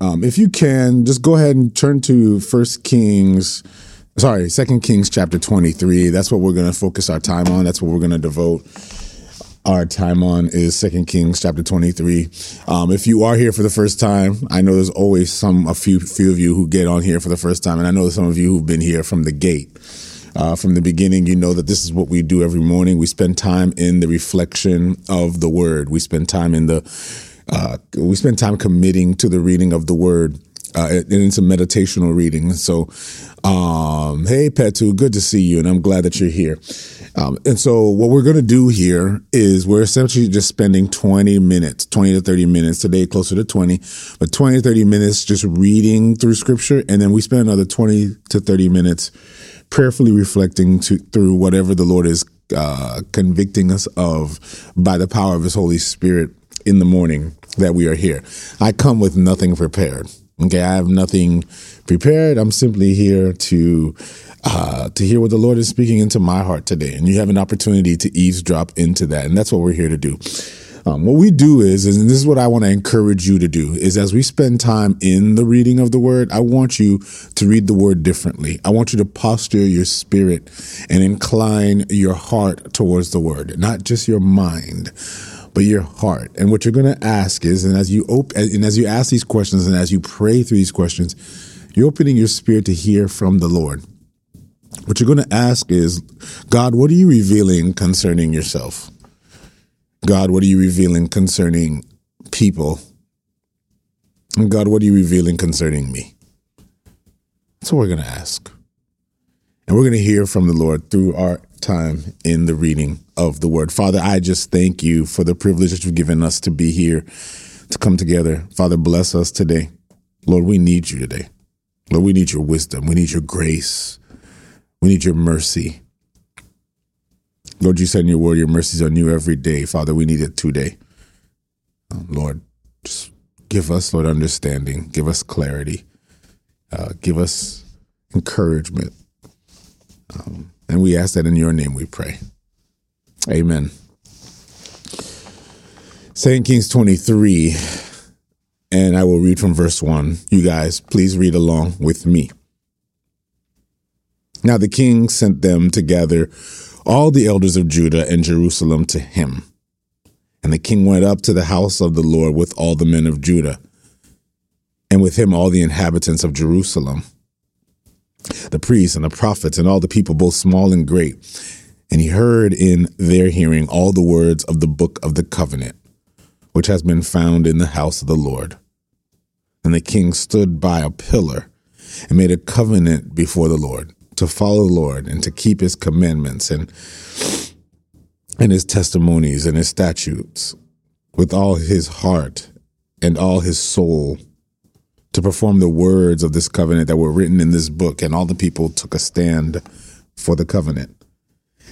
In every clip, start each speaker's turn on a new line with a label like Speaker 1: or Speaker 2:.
Speaker 1: Um, if you can, just go ahead and turn to First Kings, sorry, Second Kings chapter 23. That's what we're going to focus our time on. That's what we're going to devote our time on is Second Kings chapter 23. Um, if you are here for the first time, I know there's always some, a few, few of you who get on here for the first time. And I know some of you who've been here from the gate. Uh, from the beginning, you know that this is what we do every morning. We spend time in the reflection of the word. We spend time in the, uh, we spend time committing to the reading of the word. Uh, and it's a meditational reading. So, um, hey, Petu, good to see you, and I'm glad that you're here. Um, and so, what we're going to do here is we're essentially just spending 20 minutes, 20 to 30 minutes today, closer to 20, but 20 to 30 minutes just reading through scripture. And then we spend another 20 to 30 minutes prayerfully reflecting to, through whatever the Lord is uh, convicting us of by the power of His Holy Spirit in the morning that we are here. I come with nothing prepared. Okay, I have nothing prepared. I'm simply here to uh, to hear what the Lord is speaking into my heart today, and you have an opportunity to eavesdrop into that, and that's what we're here to do. Um, what we do is, and this is what I want to encourage you to do, is as we spend time in the reading of the word, I want you to read the word differently. I want you to posture your spirit and incline your heart towards the word, not just your mind but your heart. And what you're going to ask is, and as you open, and as you ask these questions, and as you pray through these questions, you're opening your spirit to hear from the Lord. What you're going to ask is, God, what are you revealing concerning yourself? God, what are you revealing concerning people? And God, what are you revealing concerning me? That's what we're going to ask. And we're going to hear from the Lord through our time in the reading of the word. Father, I just thank you for the privilege that you've given us to be here, to come together. Father, bless us today. Lord, we need you today. Lord, we need your wisdom. We need your grace. We need your mercy. Lord, you in your word, your mercies are new every day. Father, we need it today. Um, Lord, just give us, Lord, understanding. Give us clarity. Uh, give us encouragement. Um, and we ask that in your name we pray. Amen. Second Kings 23, and I will read from verse 1. You guys, please read along with me. Now the king sent them to gather all the elders of Judah and Jerusalem to him. And the king went up to the house of the Lord with all the men of Judah, and with him all the inhabitants of Jerusalem, the priests and the prophets, and all the people, both small and great. And he heard in their hearing all the words of the book of the covenant, which has been found in the house of the Lord. And the king stood by a pillar and made a covenant before the Lord to follow the Lord and to keep his commandments and and his testimonies and his statutes with all his heart and all his soul to perform the words of this covenant that were written in this book and all the people took a stand for the covenant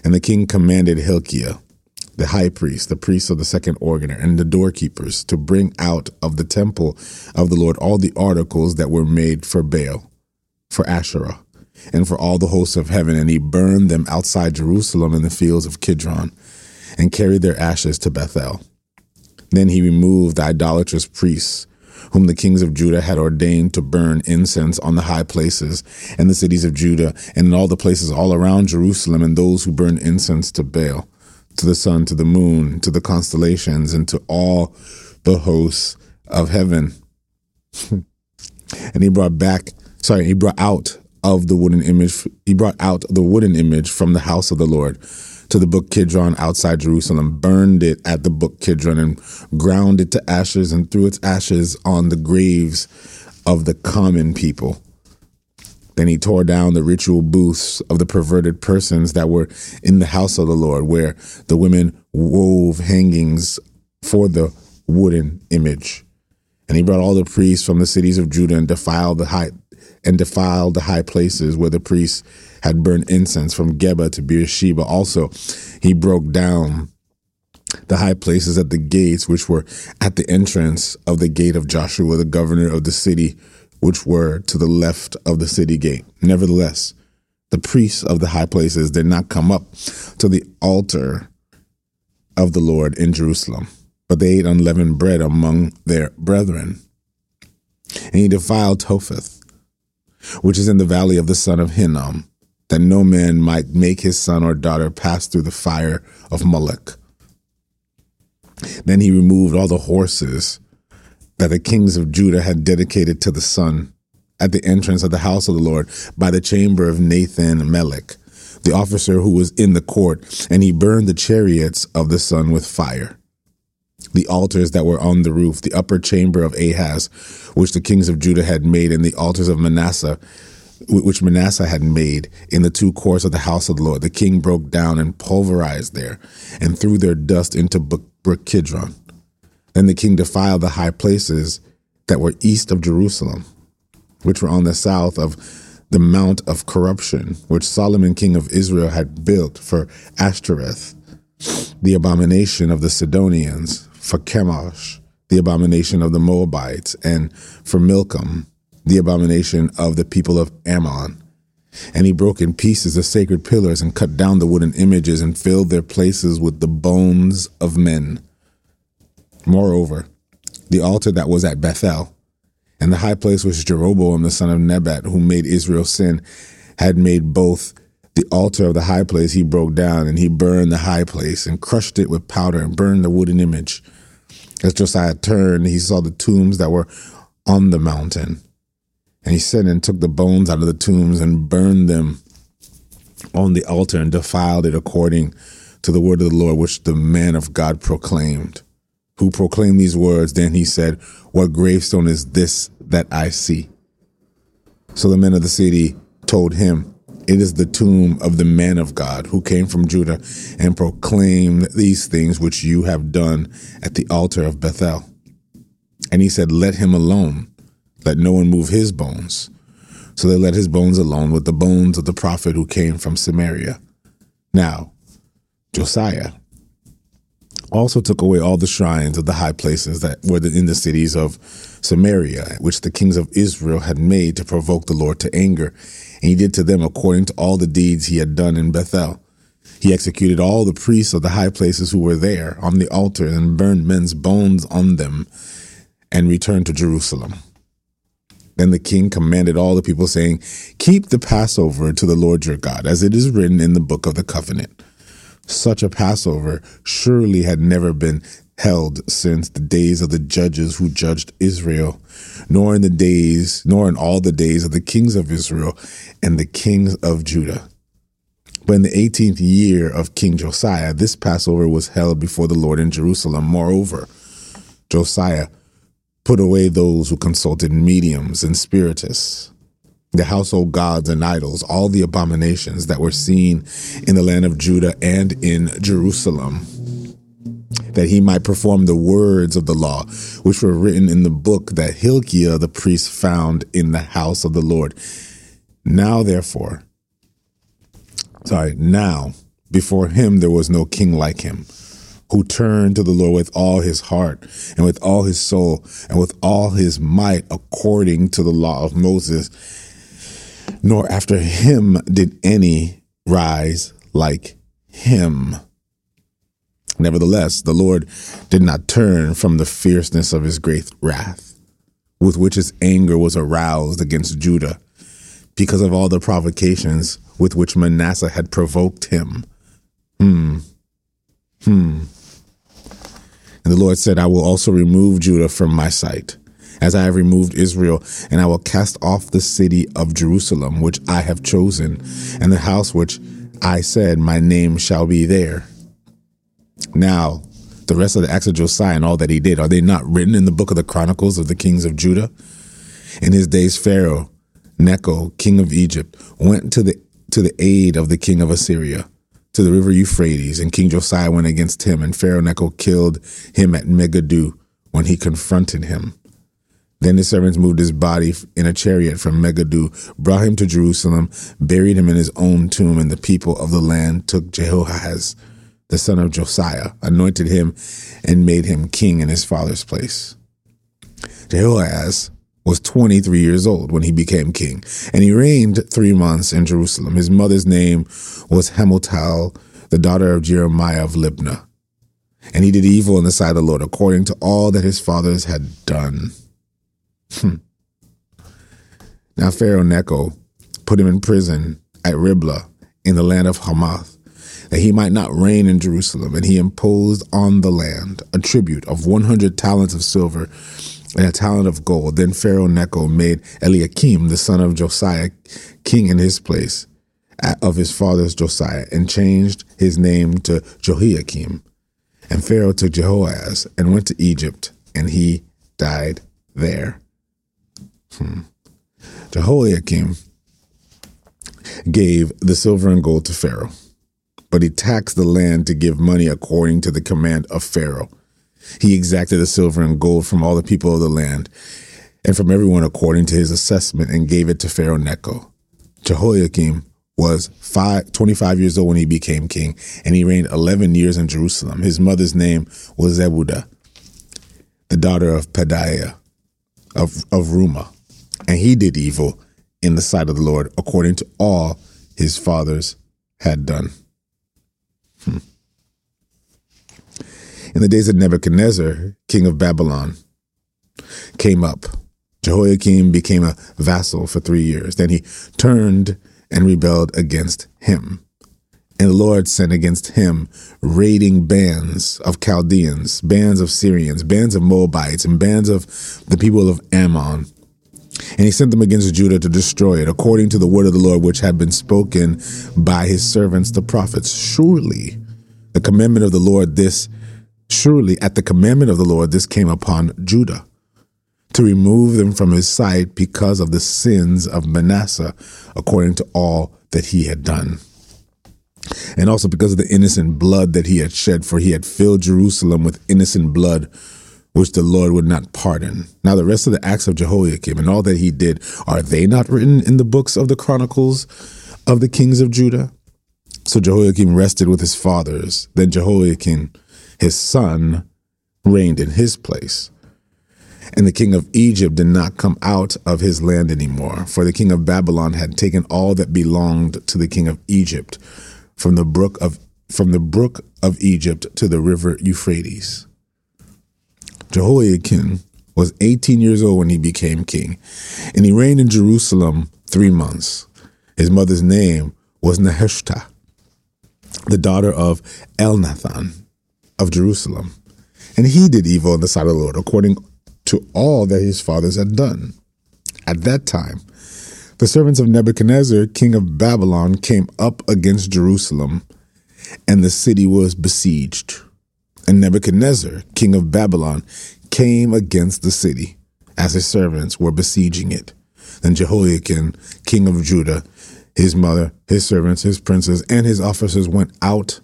Speaker 1: and the king commanded Hilkiah the high priest, the priest of the second organer, and the doorkeepers to bring out of the temple of the Lord all the articles that were made for Baal, for Asherah, and for all the hosts of heaven, and he burned them outside Jerusalem in the fields of Kidron, and carried their ashes to Bethel. Then he removed the idolatrous priests, whom the kings of Judah had ordained to burn incense on the high places and the cities of Judah, and in all the places all around Jerusalem, and those who burn incense to Baal, to the sun, to the moon, to the constellations, and to all the hosts of heaven. and he brought back, sorry, he brought out of the wooden image. He brought out the wooden image from the house of the Lord to the book Kidron outside Jerusalem, burned it at the book Kidron, and ground it to ashes, and threw its ashes on the graves of the common people. Then he tore down the ritual booths of the perverted persons that were in the house of the Lord, where the women wove hangings for the wooden image. And he brought all the priests from the cities of Judah and defiled the high and defiled the high places where the priests had burned incense from Geba to Beersheba. Also, he broke down the high places at the gates, which were at the entrance of the gate of Joshua, the governor of the city, which were to the left of the city gate. Nevertheless, the priests of the high places did not come up to the altar of the Lord in Jerusalem, but they ate unleavened bread among their brethren. And he defiled Topheth, which is in the valley of the son of Hinnom, that no man might make his son or daughter pass through the fire of Moloch. Then he removed all the horses that the kings of Judah had dedicated to the sun at the entrance of the house of the Lord by the chamber of Nathan Melech, the officer who was in the court, and he burned the chariots of the sun with fire. The altars that were on the roof, the upper chamber of Ahaz, which the kings of Judah had made, in the altars of Manasseh, which Manasseh had made in the two courts of the house of the Lord. The king broke down and pulverized there, and threw their dust into Brook Kidron. Then the king defiled the high places that were east of Jerusalem, which were on the south of the Mount of Corruption, which Solomon king of Israel had built for Ashtoreth, the abomination of the Sidonians, for Chemosh, the abomination of the Moabites, and for Milcom, the abomination of the people of Ammon. And he broke in pieces the sacred pillars and cut down the wooden images and filled their places with the bones of men. Moreover, the altar that was at Bethel, and the high place which Jeroboam the son of Nebat, who made Israel sin, had made both the altar of the high place he broke down, and he burned the high place, and crushed it with powder, and burned the wooden image. As Josiah turned, he saw the tombs that were on the mountain. And he sent and took the bones out of the tombs and burned them on the altar and defiled it according to the word of the Lord, which the man of God proclaimed who proclaimed these words. Then he said, What gravestone is this that I see? So the men of the city told him, It is the tomb of the man of God who came from Judah and proclaimed these things which you have done at the altar of Bethel. And he said, Let him alone, let no one move his bones. So they let his bones alone with the bones of the prophet who came from Samaria. Now, Josiah, also took away all the shrines of the high places that were in the cities of Samaria, which the kings of Israel had made to provoke the Lord to anger. And he did to them according to all the deeds he had done in Bethel. He executed all the priests of the high places who were there on the altar and burned men's bones on them and returned to Jerusalem. Then the king commanded all the people, saying, Keep the Passover to the Lord your God, as it is written in the book of the covenant. Such a Passover surely had never been held since the days of the judges who judged Israel, nor in the days, nor in all the days of the kings of Israel and the kings of Judah. But in the 18th year of King Josiah, this Passover was held before the Lord in Jerusalem. Moreover, Josiah put away those who consulted mediums and spiritists the household gods and idols, all the abominations that were seen in the land of Judah and in Jerusalem, that he might perform the words of the law, which were written in the book that Hilkiah the priest found in the house of the Lord. Now, therefore, sorry, now before him there was no king like him who turned to the Lord with all his heart and with all his soul and with all his might according to the law of Moses nor after him did any rise like him. Nevertheless, the Lord did not turn from the fierceness of his great wrath, with which his anger was aroused against Judah, because of all the provocations with which Manasseh had provoked him. Hmm. Hmm. And the Lord said, I will also remove Judah from my sight as I have removed Israel, and I will cast off the city of Jerusalem, which I have chosen, and the house which I said, My name shall be there. Now, the rest of the acts of Josiah and all that he did, are they not written in the book of the Chronicles of the kings of Judah? In his days, Pharaoh, Necho, king of Egypt, went to the to the aid of the king of Assyria, to the river Euphrates, and King Josiah went against him, and Pharaoh Necho killed him at Megiddo when he confronted him. Then his servants moved his body in a chariot from Megiddo, brought him to Jerusalem, buried him in his own tomb, and the people of the land took Jehoahaz, the son of Josiah, anointed him, and made him king in his father's place. Jehoahaz was 23 years old when he became king, and he reigned three months in Jerusalem. His mother's name was Hamutal, the daughter of Jeremiah of Libnah. And he did evil in the sight of the Lord, according to all that his fathers had done. Hmm. Now Pharaoh Necho put him in prison at Riblah in the land of Hamath, that he might not reign in Jerusalem, and he imposed on the land a tribute of 100 talents of silver and a talent of gold. Then Pharaoh Necho made Eliakim, the son of Josiah, king in his place of his father's Josiah, and changed his name to Jehoiakim. And Pharaoh took Jehoahaz and went to Egypt, and he died there. Hmm. Jehoiakim gave the silver and gold to Pharaoh, but he taxed the land to give money according to the command of Pharaoh. He exacted the silver and gold from all the people of the land and from everyone according to his assessment and gave it to Pharaoh Necho. Jehoiakim was five, 25 years old when he became king, and he reigned 11 years in Jerusalem. His mother's name was Zebudah, the daughter of Pedaiah of, of Rumah. And he did evil in the sight of the Lord according to all his fathers had done. In the days of Nebuchadnezzar, king of Babylon, came up. Jehoiakim became a vassal for three years. Then he turned and rebelled against him. And the Lord sent against him raiding bands of Chaldeans, bands of Syrians, bands of Moabites, and bands of the people of Ammon. And he sent them against Judah to destroy it, according to the word of the Lord which had been spoken by his servants the prophets. Surely the commandment of the Lord, this, surely at the commandment of the Lord, this came upon Judah to remove them from his sight because of the sins of Manasseh, according to all that he had done. And also because of the innocent blood that he had shed, for he had filled Jerusalem with innocent blood, which the Lord would not pardon. Now, the rest of the acts of Jehoiakim and all that he did, are they not written in the books of the chronicles of the kings of Judah? So Jehoiakim rested with his fathers. Then Jehoiachin, his son, reigned in his place. And the king of Egypt did not come out of his land anymore, for the king of Babylon had taken all that belonged to the king of Egypt, from the brook of from the brook of Egypt to the river Euphrates. Jehoiachin was 18 years old when he became king, and he reigned in Jerusalem three months. His mother's name was Nehushta, the daughter of Elnathan of Jerusalem. And he did evil in the sight of the Lord, according to all that his fathers had done. At that time, the servants of Nebuchadnezzar, king of Babylon, came up against Jerusalem, and the city was besieged. And Nebuchadnezzar, king of Babylon, came against the city as his servants were besieging it. Then Jehoiachin, king of Judah, his mother, his servants, his princes, and his officers went out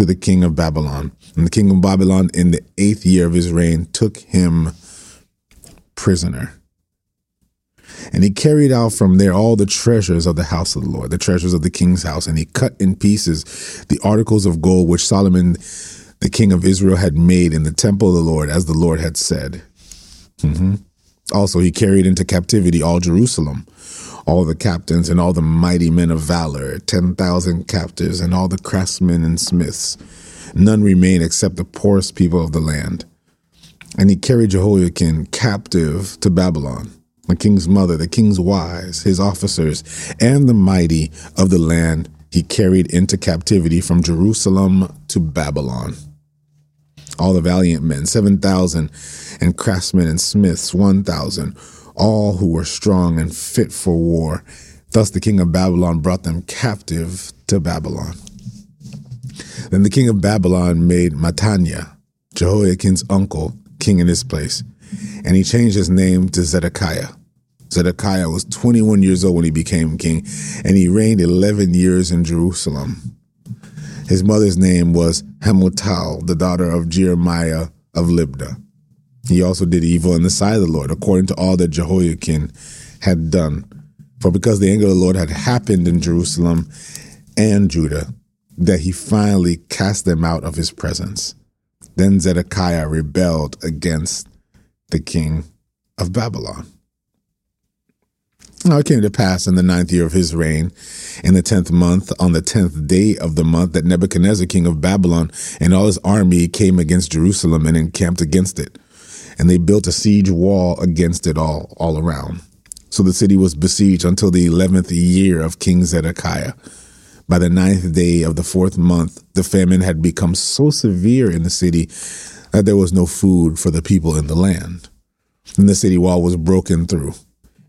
Speaker 1: to the king of Babylon. And the king of Babylon, in the eighth year of his reign, took him prisoner. And he carried out from there all the treasures of the house of the Lord, the treasures of the king's house, and he cut in pieces the articles of gold which Solomon, the king of Israel, had made in the temple of the Lord, as the Lord had said. Mm-hmm. Also, he carried into captivity all Jerusalem, all the captains and all the mighty men of valor, 10,000 captives, and all the craftsmen and smiths. None remained except the poorest people of the land. And he carried Jehoiachin captive to Babylon, the king's mother, the king's wives, his officers, and the mighty of the land he carried into captivity from Jerusalem to Babylon. All the valiant men, 7,000, and craftsmen and smiths, 1,000, all who were strong and fit for war. Thus the king of Babylon brought them captive to Babylon. Then the king of Babylon made Mattaniah, Jehoiachin's uncle, king in his place. And he changed his name to Zedekiah. Zedekiah was 21 years old when he became king, and he reigned 11 years in Jerusalem. His mother's name was Hamutal, the daughter of Jeremiah of Libnah. He also did evil in the sight of the Lord, according to all that Jehoiakim had done. For because the anger of the Lord had happened in Jerusalem and Judah, that he finally cast them out of his presence. Then Zedekiah rebelled against the king of Babylon. Now it came to pass in the ninth year of his reign, in the tenth month, on the tenth day of the month, that Nebuchadnezzar, king of Babylon, and all his army came against Jerusalem and encamped against it. And they built a siege wall against it all, all around. So the city was besieged until the eleventh year of King Zedekiah. By the ninth day of the fourth month, the famine had become so severe in the city that there was no food for the people in the land. And the city wall was broken through,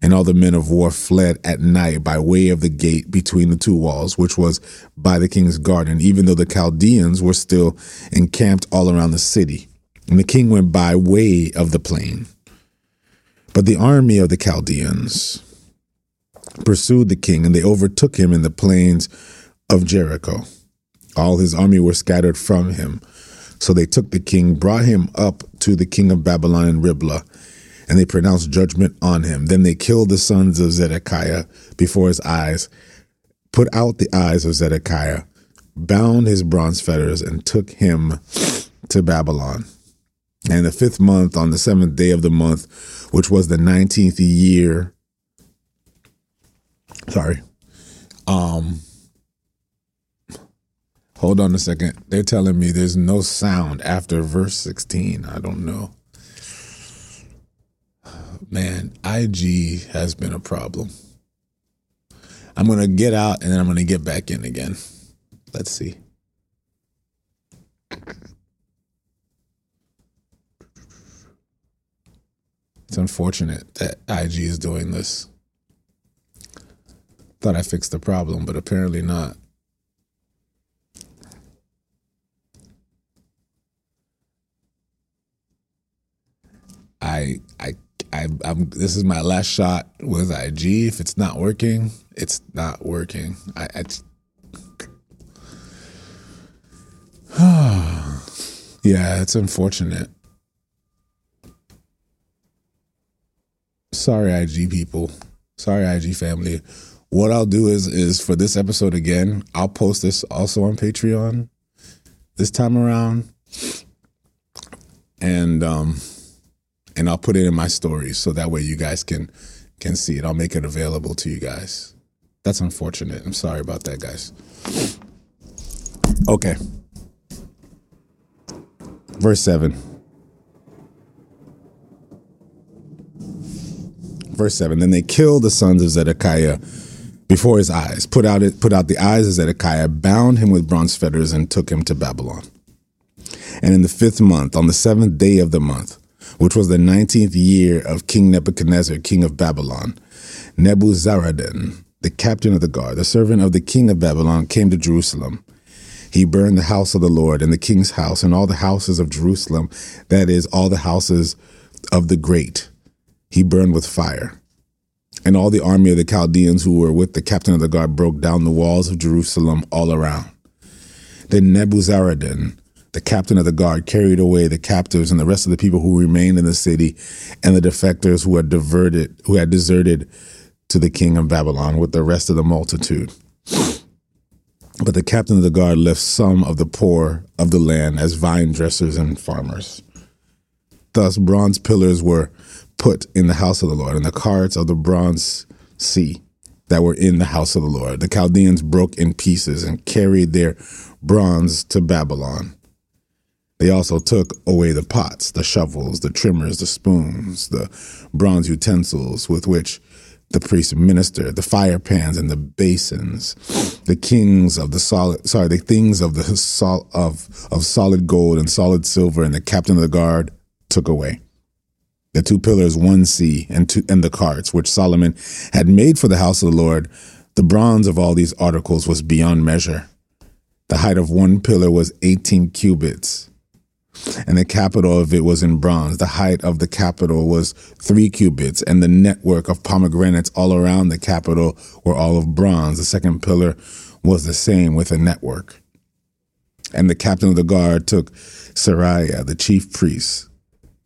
Speaker 1: and all the men of war fled at night by way of the gate between the two walls, which was by the king's garden, even though the Chaldeans were still encamped all around the city. And the king went by way of the plain. But the army of the Chaldeans pursued the king, and they overtook him in the plains of Jericho. All his army were scattered from him. So they took the king, brought him up to the king of Babylon in Riblah, and they pronounced judgment on him. Then they killed the sons of Zedekiah before his eyes, put out the eyes of Zedekiah, bound his bronze fetters, and took him to Babylon. And the fifth month, on the seventh day of the month, which was the nineteenth year, sorry, um, Hold on a second. They're telling me there's no sound after verse 16. I don't know. Man, IG has been a problem. I'm going to get out and then I'm going to get back in again. Let's see. It's unfortunate that IG is doing this. Thought I fixed the problem, but apparently not. I I I I'm this is my last shot with IG. If it's not working, it's not working. I, I yeah, it's unfortunate. Sorry, IG people. Sorry, IG family. What I'll do is is for this episode again, I'll post this also on Patreon this time around. And um and I'll put it in my stories so that way you guys can can see it. I'll make it available to you guys. That's unfortunate. I'm sorry about that, guys. Okay. Verse 7. Verse 7. Then they killed the sons of Zedekiah before his eyes, put out it, put out the eyes of Zedekiah, bound him with bronze fetters, and took him to Babylon. And in the fifth month, on the seventh day of the month, which was the nineteenth year of King Nebuchadnezzar, king of Babylon. Nebuzaradan, the captain of the guard, the servant of the king of Babylon, came to Jerusalem. He burned the house of the Lord and the king's house and all the houses of Jerusalem, that is, all the houses of the great. He burned with fire. And all the army of the Chaldeans who were with the captain of the guard broke down the walls of Jerusalem all around. Then Nebuzaradan, the captain of the guard carried away the captives and the rest of the people who remained in the city and the defectors who had diverted who had deserted to the king of Babylon with the rest of the multitude. But the captain of the guard left some of the poor of the land as vine dressers and farmers. Thus bronze pillars were put in the house of the Lord, and the carts of the bronze sea that were in the house of the Lord. The Chaldeans broke in pieces and carried their bronze to Babylon. They also took away the pots, the shovels, the trimmers, the spoons, the bronze utensils with which the priests ministered, the fire pans and the basins, the kings of the solid, sorry, the things of the sol, of of solid gold and solid silver, and the captain of the guard took away. The two pillars, one sea, and two, and the carts which Solomon had made for the house of the Lord, the bronze of all these articles was beyond measure. The height of one pillar was eighteen cubits and the capital of it was in bronze. The height of the capital was three cubits, and the network of pomegranates all around the capital were all of bronze. The second pillar was the same with a network. And the captain of the guard took Seraiah, the chief priest,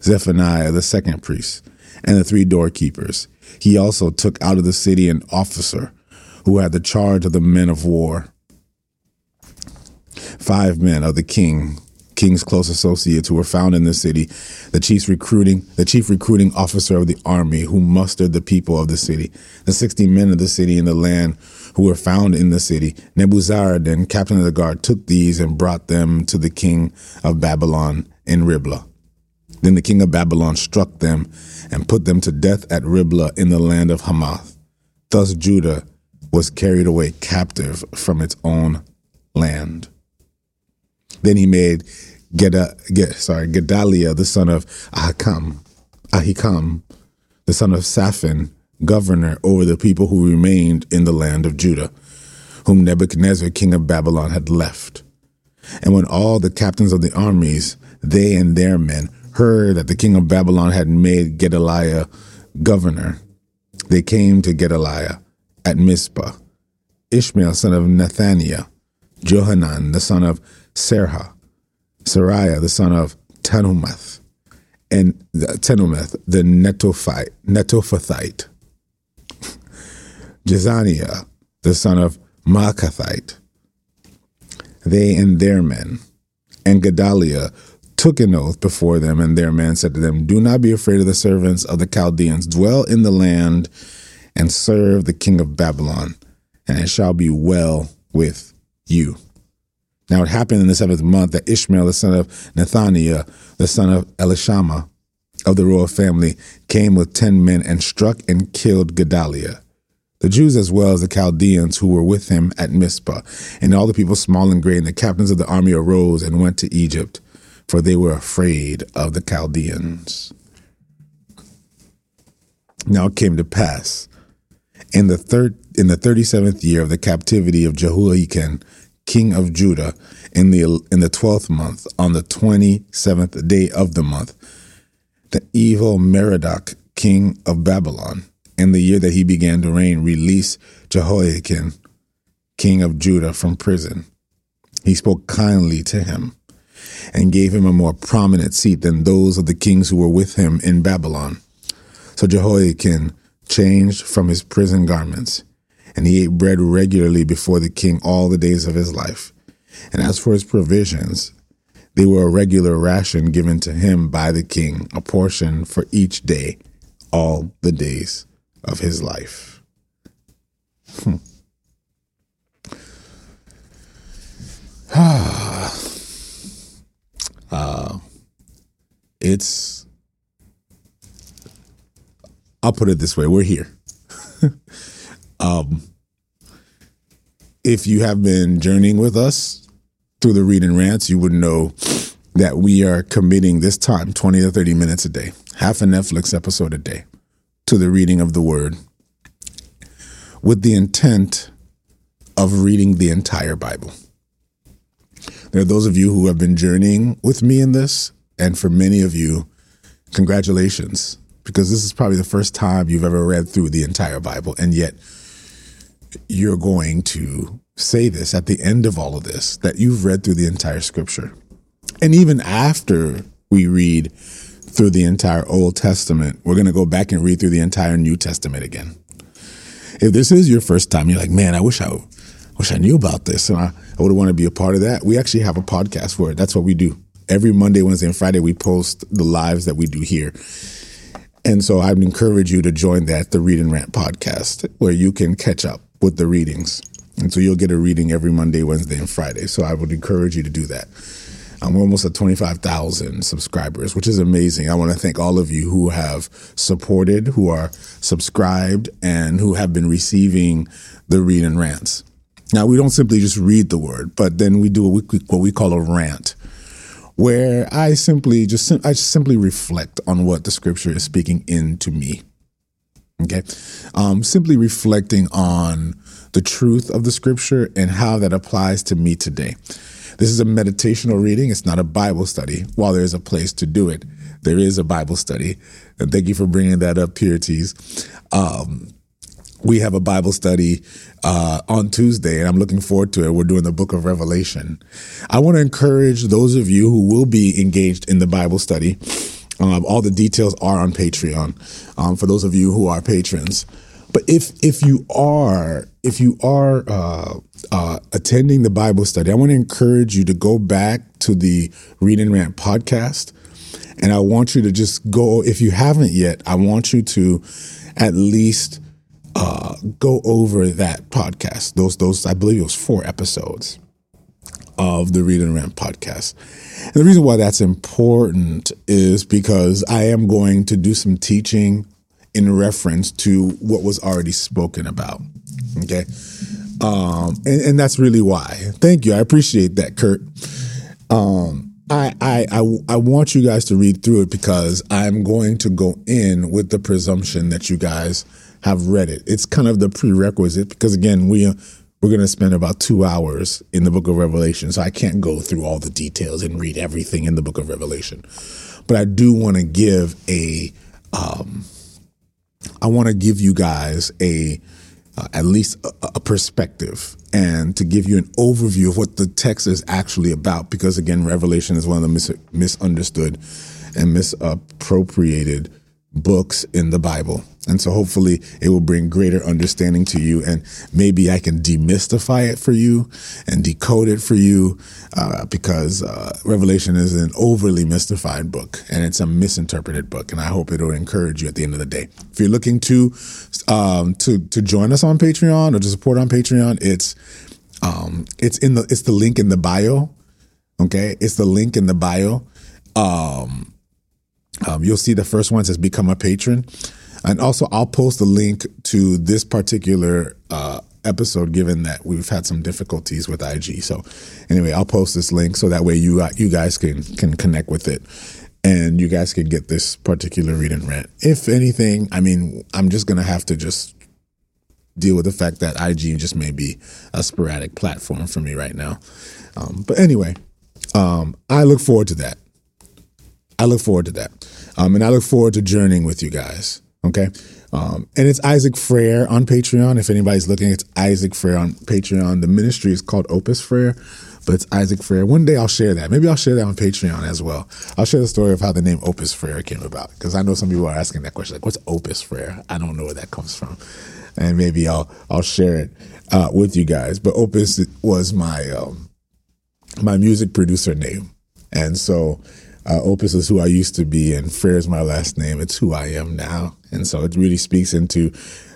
Speaker 1: Zephaniah, the second priest, and the three doorkeepers. He also took out of the city an officer who had the charge of the men of war. Five men of the king King's close associates who were found in the city, the chief recruiting, the chief recruiting officer of the army who mustered the people of the city, the sixty men of the city in the land who were found in the city. Nebuzaradan, captain of the guard, took these and brought them to the king of Babylon in Riblah. Then the king of Babylon struck them and put them to death at Riblah in the land of Hamath. Thus Judah was carried away captive from its own land. Then he made Geda, Get, sorry, Gedaliah, the son of Ahikam, Ahikam, the son of Shaphan, governor over the people who remained in the land of Judah, whom Nebuchadnezzar, king of Babylon, had left. And when all the captains of the armies, they and their men, heard that the king of Babylon had made Gedaliah governor, they came to Gedaliah at Mizpah. Ishmael, son of Nethaniah, Johanan, the son of Serha, Seraiah, the son of Tanhumeth, and the, the Netophite, Netophathite, Jezaniah, the son of Maacathite, they and their men, and Gedaliah took an oath before them, and their man said to them, Do not be afraid of the servants of the Chaldeans. Dwell in the land and serve the king of Babylon, and it shall be well with you. Now it happened in the seventh month that Ishmael, the son of Nethaniah, the son of Elishama, of the royal family, came with ten men and struck and killed Gedaliah. The Jews as well as the Chaldeans who were with him at Mizpah, and all the people small and great, and the captains of the army arose and went to Egypt, for they were afraid of the Chaldeans. Now it came to pass in the third in the thirty seventh year of the captivity of Jehoiachin, king of Judah, in the in the twelfth month, on the twenty seventh day of the month, the evil Merodach, king of Babylon, in the year that he began to reign, released Jehoiachin, king of Judah, from prison. He spoke kindly to him and gave him a more prominent seat than those of the kings who were with him in Babylon. So Jehoiachin changed from his prison garments, and he ate bread regularly before the king all the days of his life. And as for his provisions, they were a regular ration given to him by the king, a portion for each day, all the days of his life. Hmm. uh, it's, I'll put it this way we're here. um, if you have been journeying with us through the reading rants, you would know that we are committing this time 20 to 30 minutes a day, half a Netflix episode a day, to the reading of the word with the intent of reading the entire Bible. There are those of you who have been journeying with me in this, and for many of you, congratulations, because this is probably the first time you've ever read through the entire Bible, and yet you're going to say this at the end of all of this that you've read through the entire scripture. And even after we read through the entire Old Testament, we're going to go back and read through the entire New Testament again. If this is your first time, you're like, man, I wish I wish I knew about this and I, I would want to be a part of that. We actually have a podcast for it. That's what we do. Every Monday, Wednesday, and Friday, we post the lives that we do here. And so I would encourage you to join that, the Read and Rant podcast, where you can catch up with the readings. And so you'll get a reading every Monday, Wednesday, and Friday. So I would encourage you to do that. I'm almost at 25,000 subscribers, which is amazing. I want to thank all of you who have supported, who are subscribed, and who have been receiving the read and rants. Now, we don't simply just read the word, but then we do what we, what we call a rant, where I simply just I simply reflect on what the scripture is speaking into me. Okay, um, simply reflecting on the truth of the scripture and how that applies to me today. This is a meditational reading. It's not a Bible study. While there is a place to do it, there is a Bible study. And thank you for bringing that up, Purities. Um, we have a Bible study uh, on Tuesday, and I'm looking forward to it. We're doing the book of Revelation. I want to encourage those of you who will be engaged in the Bible study. Um, all the details are on Patreon um, for those of you who are patrons. But if if you are if you are uh, uh, attending the Bible study, I want to encourage you to go back to the Read and Rant podcast, and I want you to just go. If you haven't yet, I want you to at least uh, go over that podcast. Those those I believe it was four episodes. of the Read and Rant podcast. And the reason why that's important is because I am going to do some teaching in reference to what was already spoken about. Okay. Um, and, and that's really why. Thank you. I appreciate that, Kurt. Um, I, I, I, I want you guys to read through it because I'm going to go in with the presumption that you guys have read it. It's kind of the prerequisite because again, we we're going to spend about two hours in the book of Revelation. So I can't go through all the details and read everything in the book of Revelation. But I do want to give a, um, I want to give you guys a, uh, at least a, a, perspective and to give you an overview of what the text is actually about. Because again, Revelation is one of the mis- misunderstood and misappropriated books in the Bible. And so hopefully it will bring greater understanding to you. And maybe I can demystify it for you and decode it for you uh, because uh, Revelation is an overly mystified book and it's a misinterpreted book. And I hope it will encourage you at the end of the day. If you're looking to, um, to, to join us on Patreon or to support on Patreon, it's, um, it's in the, it's the link in the bio. Okay. It's the link in the bio. Um, um, you'll see the first one says become a patron. And also, I'll post the link to this particular uh, episode, given that we've had some difficulties with IG. So, anyway, I'll post this link so that way you uh, you guys can can connect with it, and you guys can get this particular read and rant. If anything, I mean, I'm just gonna have to just deal with the fact that IG just may be a sporadic platform for me right now. Um, but anyway, um, I look forward to that. I look forward to that. Um, and I look forward to journeying with you guys. Okay. Um, and it's Isaac Frere on Patreon. If anybody's looking, it's Isaac Frere on Patreon. The ministry is called Opus Frere, but it's Isaac Frere. One day I'll share that. Maybe I'll share that on Patreon as well. I'll share the story of how the name Opus Frere came about because I know some people are asking that question, like, "What's Opus Frere?" I don't know where that comes from, and maybe I'll I'll share it uh, with you guys. But Opus was my um, my music producer name, and so uh, Opus is who I used to be, and Frere is my last name. It's who I am now, and so it really speaks into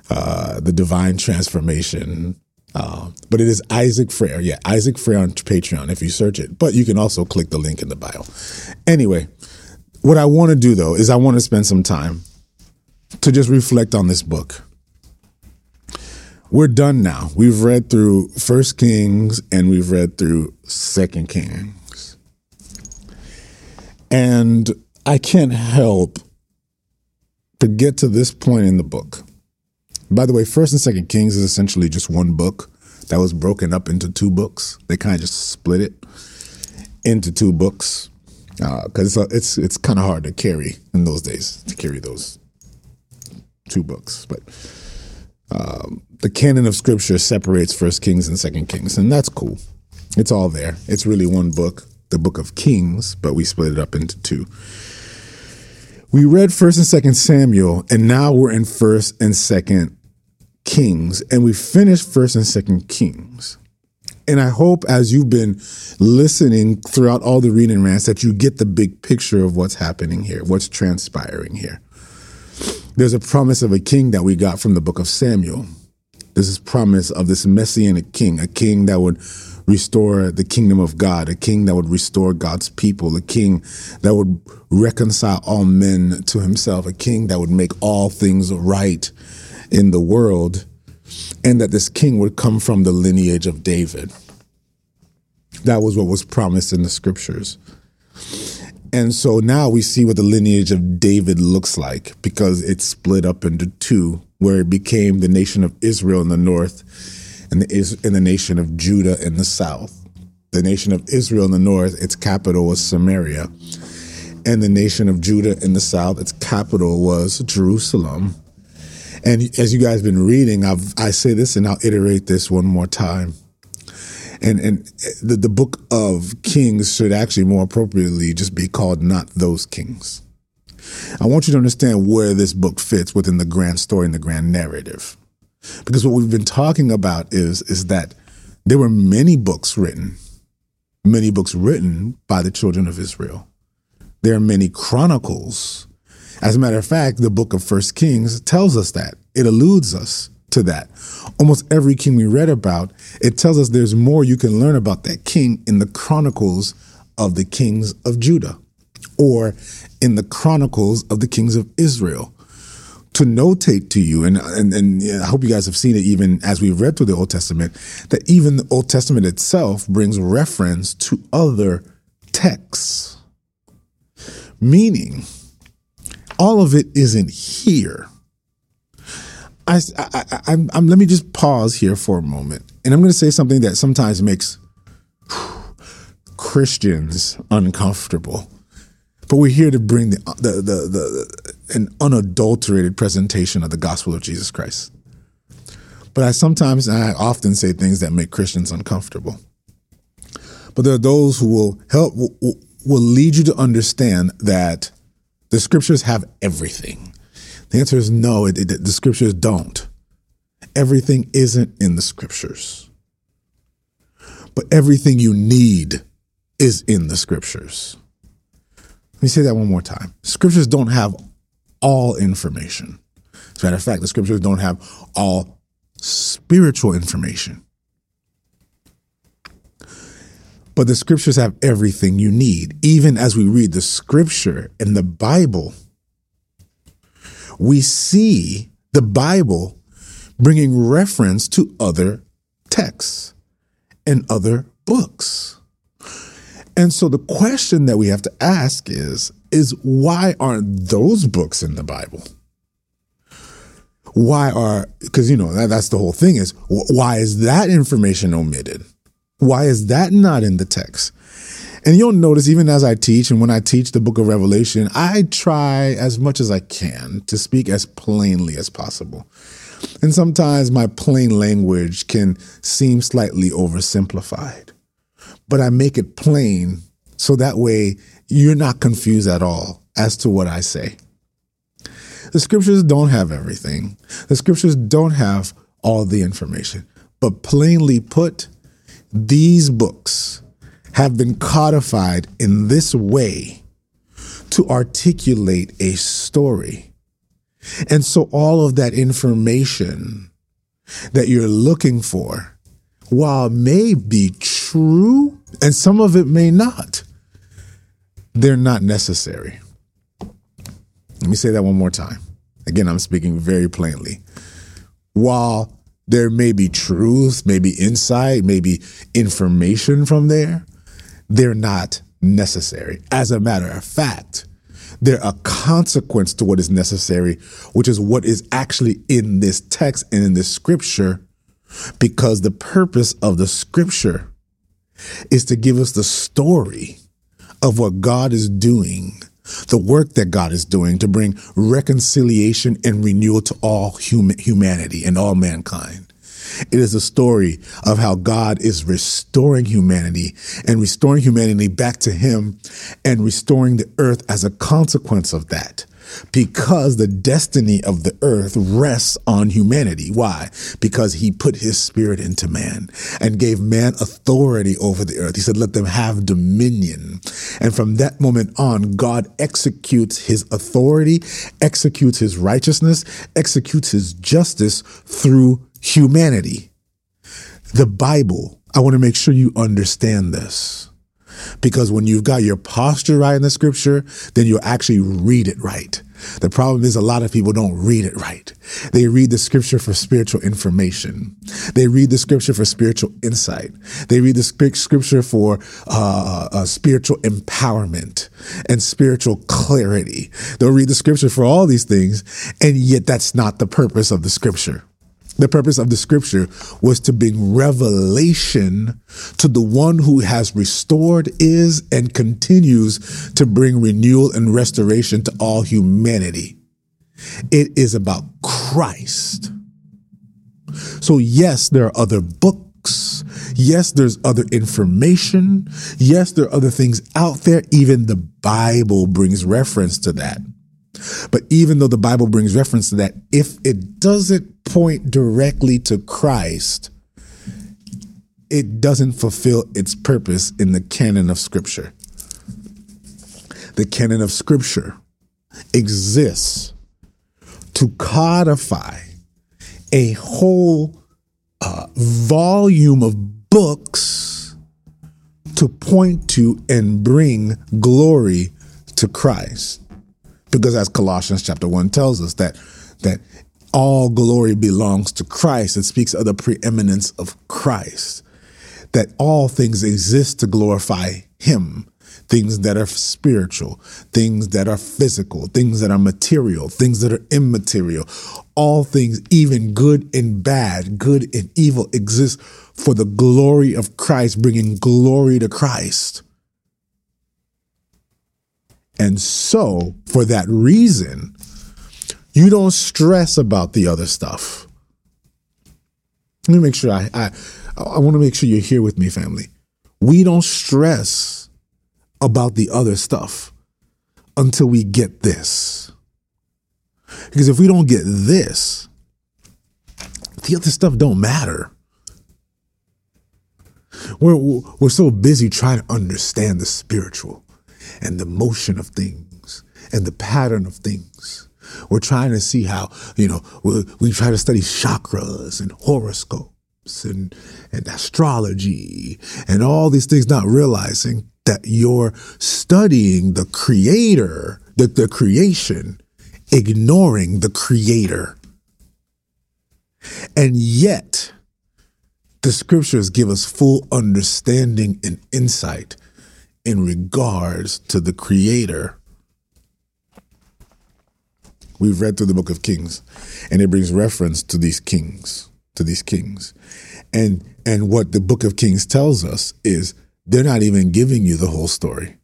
Speaker 1: uh, the divine transformation. Uh, but it is Isaac Frere, yeah, Isaac Frere on Patreon if you search it. But you can also click the link in the bio. Anyway, what I want to do though is I want to spend some time to just reflect on this book. We're done now. We've read through First Kings and we've read through Second Kings. And I can't help to get to this point in the book. By the way, First and Second Kings is essentially just one book that was broken up into two books. They kind of just split it into two books because uh, it's it's it's kind of hard to carry in those days to carry those two books. But um, the canon of Scripture separates First Kings and Second Kings, and that's cool. It's all there. It's really one book the book of Kings, but we split it up into two. We read first and second Samuel, and now we're in first and second Kings, and we finished first and second Kings. And I hope as you've been listening throughout all the reading rants that you get the big picture of what's happening here, what's transpiring here. There's a promise of a king that we got from the book of Samuel. There's this promise of this messianic king, a king that would restore the kingdom of God, a king that would restore God's people, a king that would reconcile all men to himself, a king that would make all things right in the world, and that this king would come from the lineage of David. That was what was promised in the scriptures. And so now we see what the lineage of David looks like because it's split up into two, where it became the nation of Israel in the north and the, in the nation of Judah in the south. The nation of Israel in the north, its capital was Samaria. And the nation of Judah in the south, its capital was Jerusalem. And as you guys have been reading, I've, I say this and I'll iterate this one more time. And, and the, the book of Kings should actually more appropriately just be called Not Those Kings. I want you to understand where this book fits within the grand story and the grand narrative. Because what we've been talking about is, is that there were many books written, many books written by the children of Israel. There are many chronicles. As a matter of fact, the book of First Kings tells us that. It alludes us to that. Almost every king we read about, it tells us there's more you can learn about that king in the chronicles of the kings of Judah or in the chronicles of the kings of Israel. To notate to you, and, and, and I hope you guys have seen it even as we've read through the Old Testament, that even the Old Testament itself brings reference to other texts. Meaning, all of it isn't here. I, I, I, am let me just pause here for a moment. And I'm going to say something that sometimes makes Christians uncomfortable. But we're here to bring the, the, the, the, an unadulterated presentation of the gospel of Jesus Christ. But I sometimes, I often say things that make Christians uncomfortable. But there are those who will help, will, will lead you to understand that the scriptures have everything. The answer is no, it, it, the scriptures don't. Everything isn't in the scriptures. But everything you need is in the scriptures. Let me say that one more time. Scriptures don't have all information. As a matter of fact, the scriptures don't have all spiritual information. But the scriptures have everything you need. Even as we read the scripture in the Bible, we see the Bible bringing reference to other texts and other books. And so the question that we have to ask is is why aren't those books in the Bible? Why are because you know that, that's the whole thing is why is that information omitted? Why is that not in the text? And you'll notice, even as I teach, and when I teach the book of Revelation, I try as much as I can to speak as plainly as possible. And sometimes my plain language can seem slightly oversimplified, but I make it plain so that way you're not confused at all as to what I say. The scriptures don't have everything, the scriptures don't have all the information, but plainly put, these books have been codified in this way to articulate a story. And so all of that information that you're looking for, while may be true, and some of it may not, they're not necessary. Let me say that one more time. Again, I'm speaking very plainly. While there may be truth, maybe insight, maybe information from there. They're not necessary. As a matter of fact, they're a consequence to what is necessary, which is what is actually in this text and in this scripture, because the purpose of the scripture is to give us the story of what God is doing the work that God is doing to bring reconciliation and renewal to all human, humanity and all mankind. It is a story of how God is restoring humanity and restoring humanity back to Him and restoring the earth as a consequence of that because the destiny of the earth rests on humanity. Why? Because he put his spirit into man and gave man authority over the earth. He said, let them have dominion. And from that moment on, God executes his authority, executes his righteousness, executes his justice through humanity. The Bible, I want to make sure you understand this. Because when you've got your posture right in the scripture, then you'll actually read it right. The problem is a lot of people don't read it right. They read the scripture for spiritual information. They read the scripture for spiritual insight. They read the scripture for uh, uh, spiritual empowerment and spiritual clarity. They'll read the scripture for all these things, and yet that's not the purpose of the scripture. The purpose of the scripture was to bring revelation to the one who has restored, is, and continues to bring renewal and restoration to all humanity. It is about Christ. So, yes, there are other books. Yes, there's other information. Yes, there are other things out there. Even the Bible brings reference to that. But even though the Bible brings reference to that, if it doesn't point directly to Christ, it doesn't fulfill its purpose in the canon of Scripture. The canon of Scripture exists to codify a whole uh, volume of books to point to and bring glory to Christ. Because as Colossians chapter 1 tells us that that all glory belongs to Christ. It speaks of the preeminence of Christ. That all things exist to glorify him. Things that are spiritual, things that are physical, things that are material, things that are immaterial. All things, even good and bad, good and evil, exist for the glory of Christ, bringing glory to Christ. And so, for that reason, you don't stress about the other stuff. Let me make sure I I, I want to make sure you're here with me, family. We don't stress about the other stuff until we get this. Because if we don't get this, the other stuff don't matter. We're, we're so busy trying to understand the spiritual and the motion of things and the pattern of things. We're trying to see how, you know, we, we try to study chakras and horoscopes and, and astrology and all these things, not realizing that you're studying the creator, the, the creation, ignoring the creator. And yet, the scriptures give us full understanding and insight in regards to the creator We've read through the book of Kings, and it brings reference to these kings, to these kings. And and what the book of Kings tells us is they're not even giving you the whole story.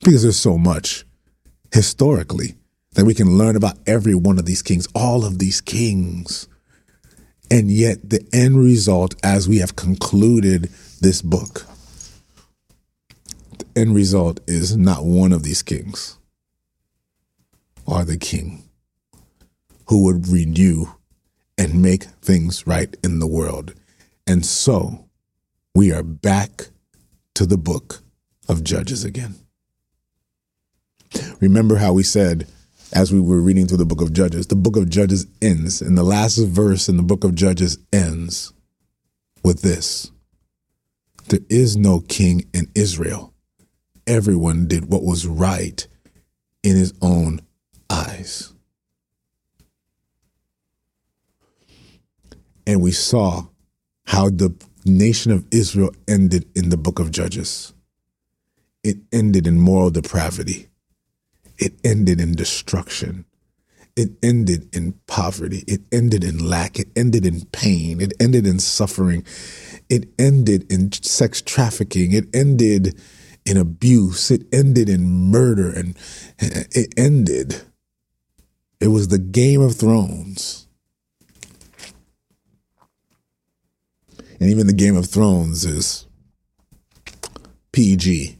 Speaker 1: Because there's so much historically that we can learn about every one of these kings, all of these kings. And yet the end result as we have concluded this book end result is not one of these kings are the king who would renew and make things right in the world. And so we are back to the book of Judges again. Remember how we said, as we were reading through the book of Judges, the book of Judges ends, and the last verse in the book of Judges ends with this There is no king in Israel. Everyone did what was right in his own eyes. and we saw how the nation of Israel ended in the book of Judges. It ended in moral depravity. It ended in destruction. It ended in poverty. It ended in lack. It ended in pain. It ended in suffering. It ended in sex trafficking. It ended in abuse. It ended in murder. And it ended. It was the Game of Thrones And even the Game of Thrones is PG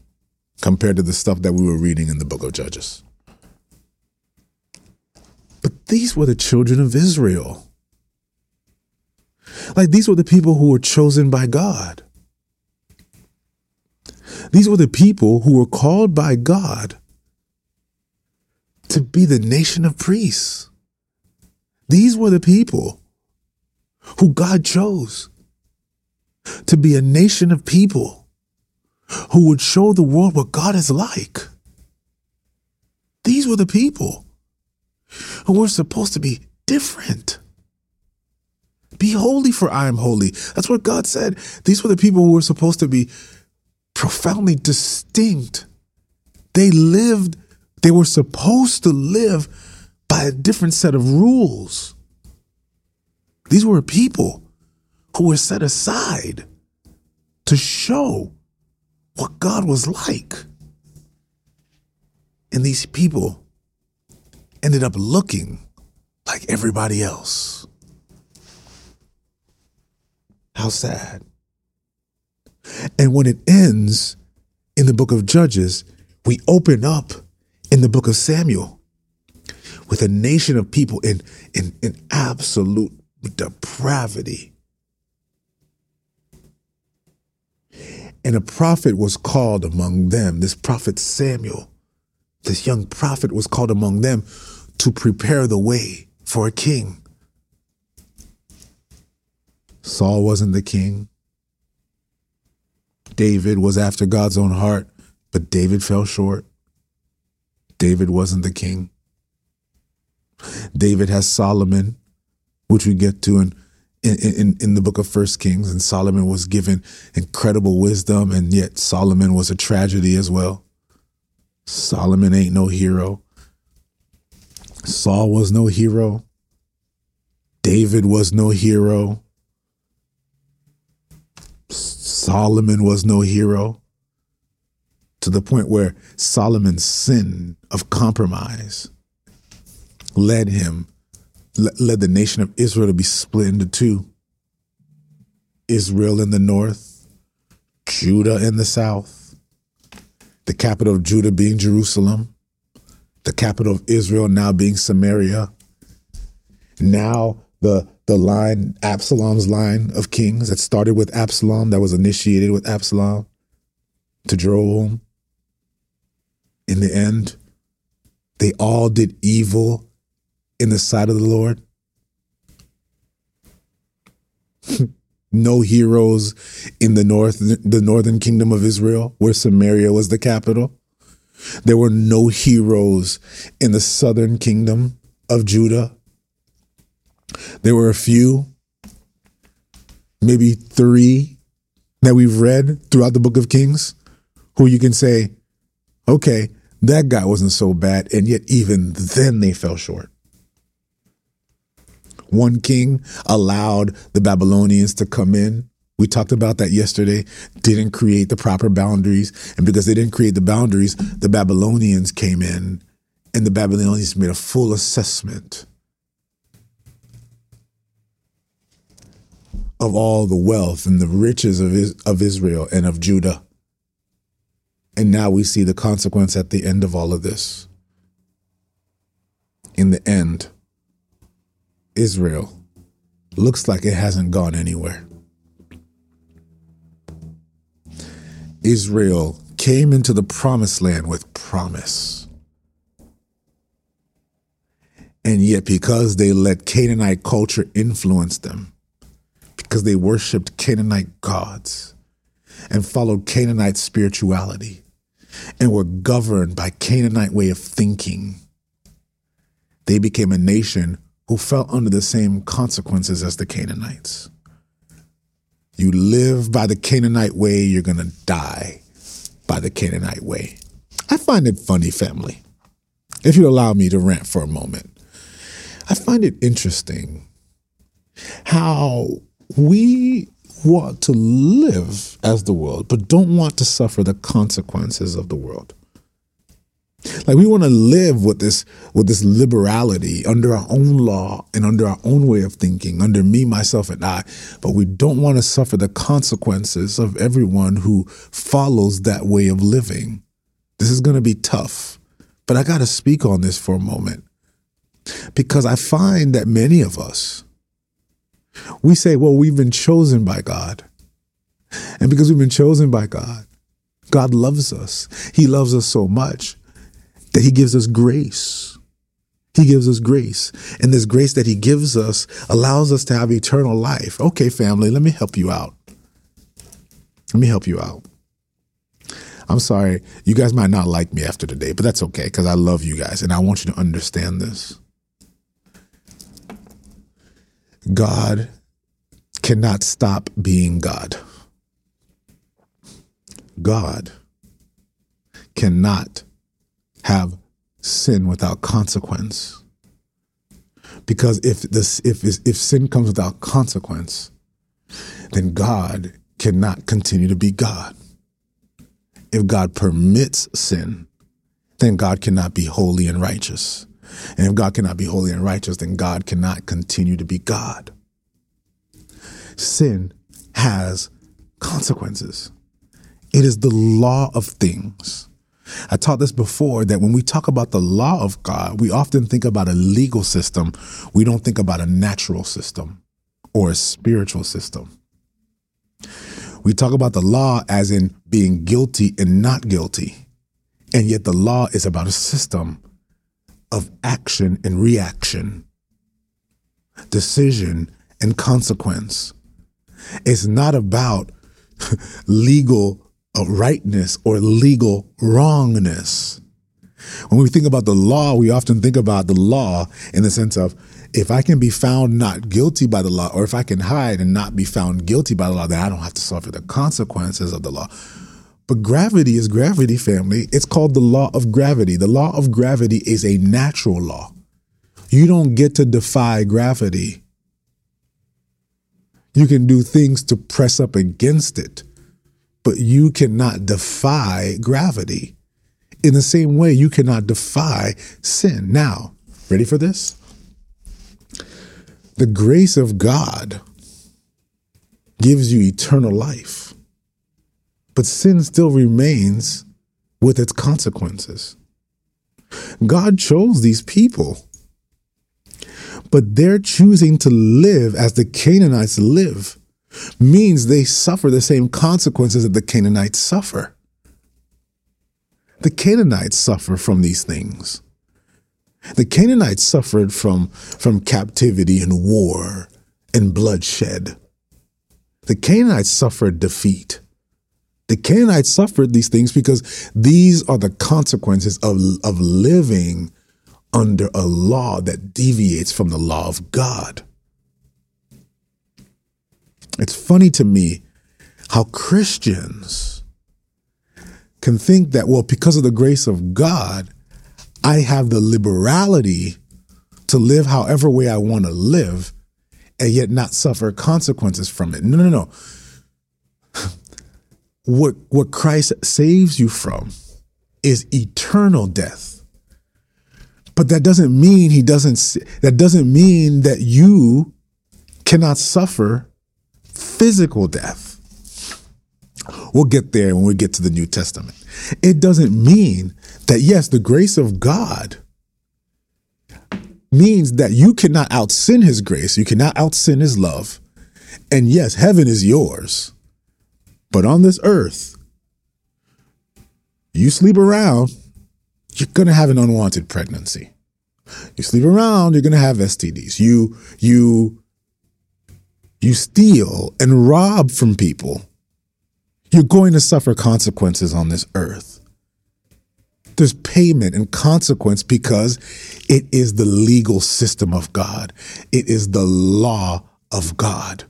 Speaker 1: compared to the stuff that we were reading in the book of Judges. But these were the children of Israel. Like these were the people who were chosen by God. These were the people who were called by God to be the nation of priests. These were the people who God chose to be a nation of people who would show the world what God is like. These were the people who were supposed to be different. Be holy, for I am holy. That's what God said. These were the people who were supposed to be profoundly distinct. They lived, they were supposed to live by a different set of rules. These were people who were set aside to show what God was like. And these people ended up looking like everybody else. How sad. And when it ends in the book of Judges, we open up in the book of Samuel with a nation of people in, in, in absolute depravity And a prophet was called among them, this prophet Samuel. This young prophet was called among them to prepare the way for a king. Saul wasn't the king. David was after God's own heart, but David fell short. David wasn't the king. David has Solomon, which we get to in, in, in the book of First Kings, and Solomon was given incredible wisdom, and yet Solomon was a tragedy as well. Solomon ain't no hero. Saul was no hero. David was no hero. Solomon was no hero. To the point where Solomon's sin of compromise led him, led the nation of Israel to be split into two Israel in the north, Judah in the south, the capital of Judah being Jerusalem, the capital of Israel now being Samaria. Now the the line Absalom's line of kings that started with Absalom, that was initiated with Absalom to Jeroboam. In the end, they all did evil in the sight of the Lord. no heroes in the north, the northern kingdom of Israel, where Samaria was the capital. There were no heroes in the southern kingdom of Judah, there were a few, maybe three that we've read throughout the book of Kings who you can say, okay, that guy wasn't so bad. And yet, even then, they fell short. One king allowed the Babylonians to come in. We talked about that yesterday, didn't create the proper boundaries. And because they didn't create the boundaries, the Babylonians came in and the Babylonians made a full assessment of all the wealth and the riches of, of Israel and of Judah. And now we see the consequence at the end of all of this. In the end, Israel looks like it hasn't gone anywhere. Israel came into the promised land with promise. And yet, because they let Canaanite culture influence them, because they worshiped Canaanite gods and followed Canaanite spirituality and were governed by Canaanite way of thinking. They became a nation who fell under the same consequences as the Canaanites. You live by the Canaanite way, you're going to die by the Canaanite way. I find it funny, family. If you allow me to rant for a moment, I find it interesting how we want to live as the world, but don't want to suffer the consequences of the world. Like we want to live with this with this liberality under our own law and under our own way of thinking, under me, myself, and I, but we don't want to suffer the consequences of everyone who follows that way of living. This is going to be tough, but I got to speak on this for a moment because I find that many of us we say, well, we've been chosen by God. And because we've been chosen by God, God loves us. He loves us so much that He gives us grace. He gives us grace. And this grace that He gives us allows us to have eternal life. Okay, family, let me help you out. Let me help you out. I'm sorry, you guys might not like me after today, but that's okay because I love you guys and I want you to understand this. God cannot stop being God. God cannot have sin without consequence. Because if this if if sin comes without consequence, then God cannot continue to be God. If God permits sin, then God cannot be holy and righteous. And if God cannot be holy and righteous, then God cannot continue to be God. Sin has consequences. It is the law of things. I taught this before that when we talk about the law of God, we often think about a legal system. We don't think about a natural system or a spiritual system. We talk about the law as in being guilty and not guilty. And yet the law is about a system of action and reaction, decision and consequence. It's not about legal rightness or legal wrongness. When we think about the law, we often think about the law in the sense of if I can be found not guilty by the law, or if I can hide and not be found guilty by the law, then I don't have to suffer the consequences of the law. But gravity is gravity, family. It's called the law of gravity. The law of gravity is a natural law. You don't get to defy gravity. You can do things to press up against it, but you cannot defy gravity. In the same way, you cannot defy sin. Now, ready for this? The grace of God gives you eternal life, but sin still remains with its consequences. God chose these people, but their choosing to live as the Canaanites live means they suffer the same consequences that the Canaanites suffer. The Canaanites suffer from these things. The Canaanites suffered from, from captivity and war and bloodshed. The Canaanites suffered defeat. The Canaanites suffered these things because these are the consequences of, of living under a law that deviates from the law of God. It's funny to me how Christians can think that, well, because of the grace of God, I have the liberality to live however way I want to live and yet not suffer consequences from it. No, no, no. What, what Christ saves you from is eternal death. But that doesn't mean he doesn't, that doesn't mean that you cannot suffer physical death. We'll get there when we get to the New Testament. It doesn't mean that, yes, the grace of God means that you cannot out sin his grace, you cannot out sin his love. And yes, heaven is yours. But on this earth, you sleep around, you're going to have an unwanted pregnancy. You sleep around, you're going to have STDs. You you you steal and rob from people you're going to suffer consequences on this earth. There's payment and consequence because it is the legal system of God. It is the law of God.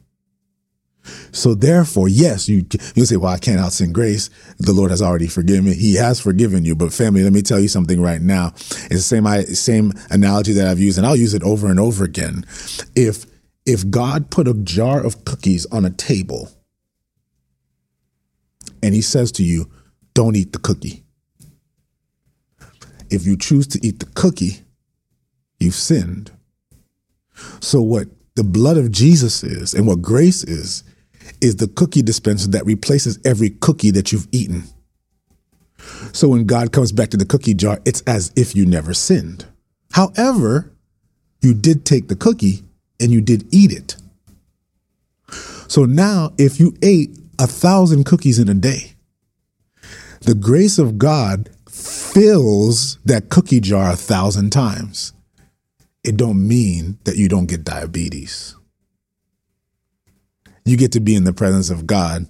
Speaker 1: So therefore, yes, you you say, "Well, I can't out sin grace. The Lord has already forgiven me. He has forgiven you." But family, let me tell you something right now. It's the same I, same analogy that I've used, and I'll use it over and over again. If if God put a jar of cookies on a table and he says to you, don't eat the cookie. If you choose to eat the cookie, you've sinned. So, what the blood of Jesus is and what grace is, is the cookie dispenser that replaces every cookie that you've eaten. So, when God comes back to the cookie jar, it's as if you never sinned. However, you did take the cookie and you did eat it. So now, if you ate a thousand cookies in a day. The grace of God fills that cookie jar a thousand times. It don't mean that you don't get diabetes. You get to be in the presence of God,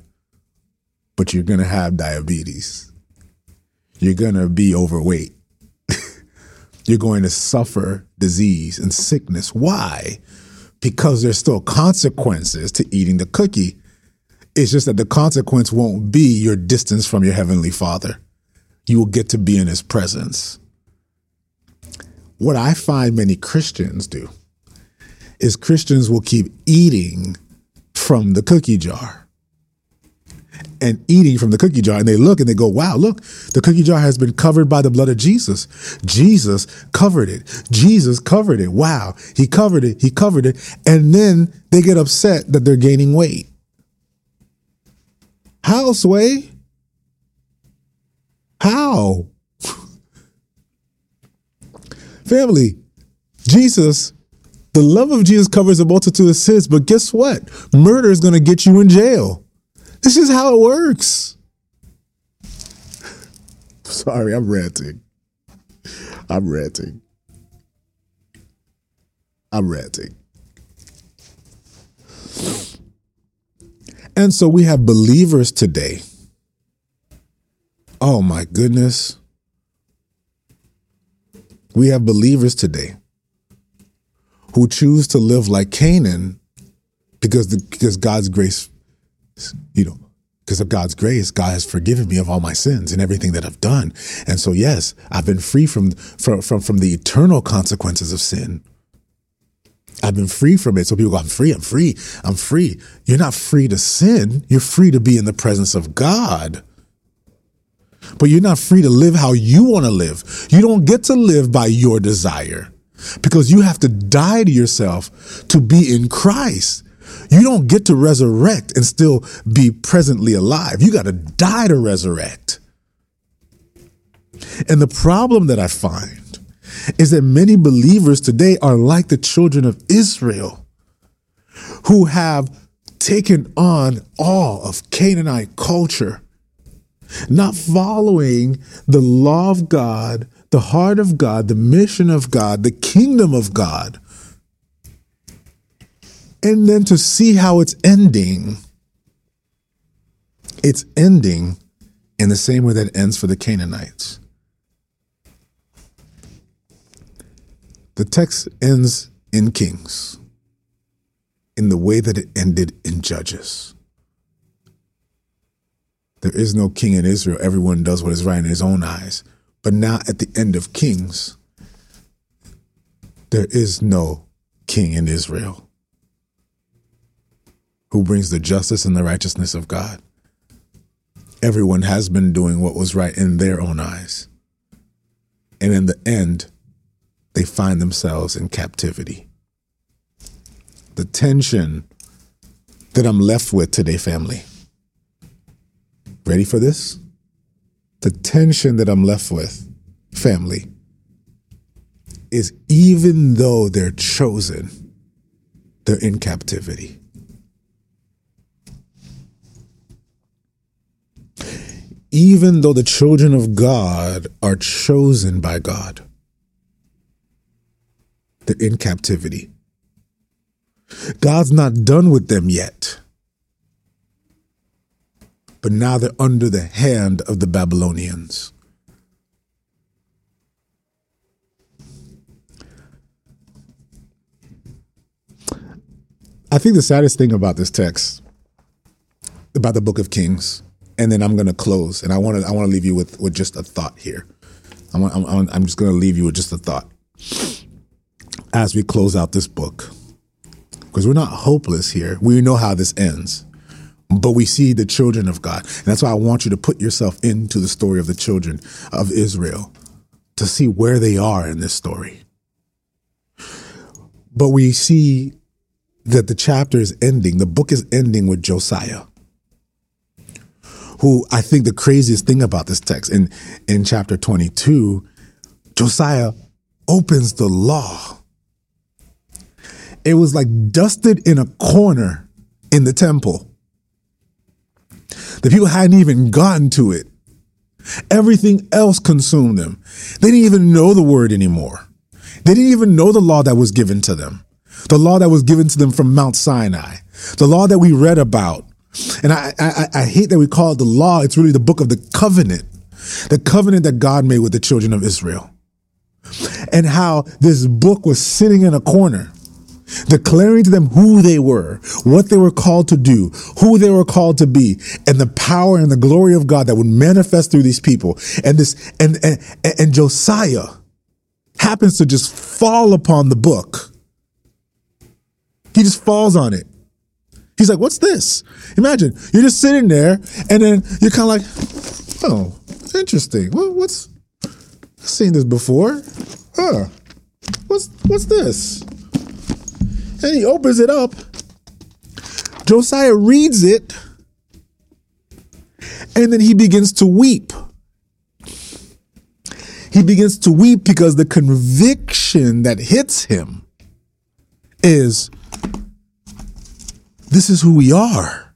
Speaker 1: but you're going to have diabetes. You're going to be overweight. you're going to suffer disease and sickness. Why? Because there's still consequences to eating the cookie it's just that the consequence won't be your distance from your heavenly Father. You will get to be in his presence. What I find many Christians do is Christians will keep eating from the cookie jar and eating from the cookie jar. And they look and they go, wow, look, the cookie jar has been covered by the blood of Jesus. Jesus covered it. Jesus covered it. Wow, he covered it. He covered it. And then they get upset that they're gaining weight. How, Sway? How? Family, Jesus, the love of Jesus covers a multitude of sins, but guess what? Murder is going to get you in jail. This is how it works. Sorry, I'm ranting. I'm ranting. I'm ranting. And so we have believers today. Oh my goodness. We have believers today who choose to live like Canaan because the, because God's grace, you know, because of God's grace, God has forgiven me of all my sins and everything that I've done. And so, yes, I've been free from from from, from the eternal consequences of sin. I've been free from it. So people go, I'm free, I'm free, I'm free. You're not free to sin. You're free to be in the presence of God. But you're not free to live how you want to live. You don't get to live by your desire because you have to die to yourself to be in Christ. You don't get to resurrect and still be presently alive. You got to die to resurrect. And the problem that I find is that many believers today are like the children of Israel who have taken on all of Canaanite culture, not following the law of God, the heart of God, the mission of God, the kingdom of God and then to see how it's ending. It's ending in the same way that it ends for the Canaanites. The text ends in Kings in the way that it ended in Judges. There is no king in Israel. Everyone does what is right in his own eyes. But now at the end of Kings, there is no king in Israel who brings the justice and the righteousness of God. Everyone has been doing what was right in their own eyes. And in the end, they find themselves in captivity. The tension that I'm left with today, family. Ready for this? The tension that I'm left with, family, is even though they're chosen, they're in captivity. even though the children of God are chosen by God, they're in captivity. God's not done with them yet. But now they're under the hand of the Babylonians. I think the saddest thing about this text, about the book of Kings, and then I'm going to close. And I want to I want to leave you with with just a thought here. I want, I'm, I'm just going to leave you with just a thought as we close out this book, because we're not hopeless here. We know how this ends, but we see the children of God, and that's why I want you to put yourself into the story of the children of Israel to see where they are in this story. But we see that the chapter is ending. The book is ending with Josiah who I think the craziest thing about this text in, in chapter 22, Josiah opens the law. It was like dusted in a corner in the temple. The people hadn't even gotten to it. Everything else consumed them. They didn't even know the word anymore. They didn't even know the law that was given to them. The law that was given to them from Mount Sinai. The law that we read about and I, I, I hate that we call it the law. It's really the book of the covenant, the covenant that God made with the children of Israel. And how this book was sitting in a corner, declaring to them who they were, what they were called to do, who they were called to be, and the power and the glory of God that would manifest through these people. And this, and, and, and Josiah happens to just fall upon the book. He just falls on it. He's like, what's this? Imagine you're just sitting there and then you're kind of like, oh, interesting. What, what's, I've seen this before. Huh. What's, what's this? And he opens it up. Josiah reads it and then he begins to weep. He begins to weep because the conviction that hits him is this is who we are.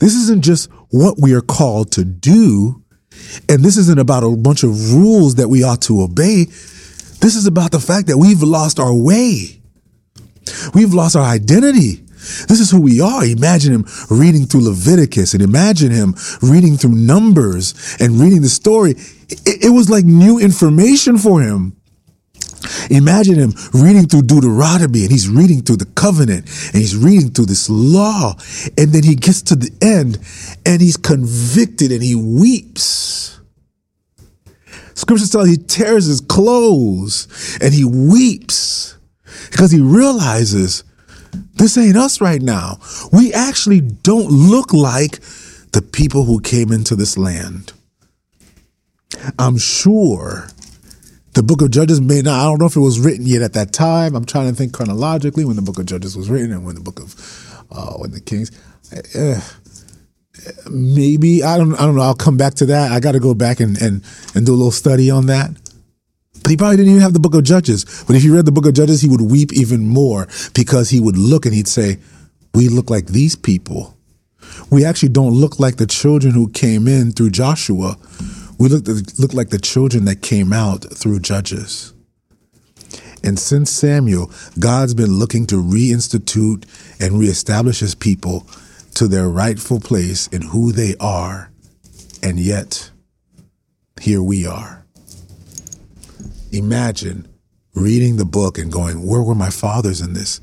Speaker 1: This isn't just what we are called to do. And this isn't about a bunch of rules that we ought to obey. This is about the fact that we've lost our way. We've lost our identity. This is who we are. Imagine him reading through Leviticus and imagine him reading through Numbers and reading the story. It, it was like new information for him. Imagine him reading through Deuteronomy and he's reading through the covenant and he's reading through this law. And then he gets to the end and he's convicted and he weeps. Scripture tells he tears his clothes and he weeps because he realizes this ain't us right now. We actually don't look like the people who came into this land. I'm sure the book of Judges may not, I don't know if it was written yet at that time. I'm trying to think chronologically when the book of Judges was written and when the book of, uh, when the Kings. Uh, maybe I don't I don't know. I'll come back to that. I got to go back and, and and do a little study on that. He probably didn't even have the book of Judges. But if you read the book of Judges, he would weep even more because he would look and he'd say, "We look like these people. We actually don't look like the children who came in through Joshua. We look look like the children that came out through Judges." And since Samuel, God's been looking to reinstitute and reestablish his people to their rightful place in who they are. And yet, here we are. Imagine reading the book and going, Where were my fathers in this?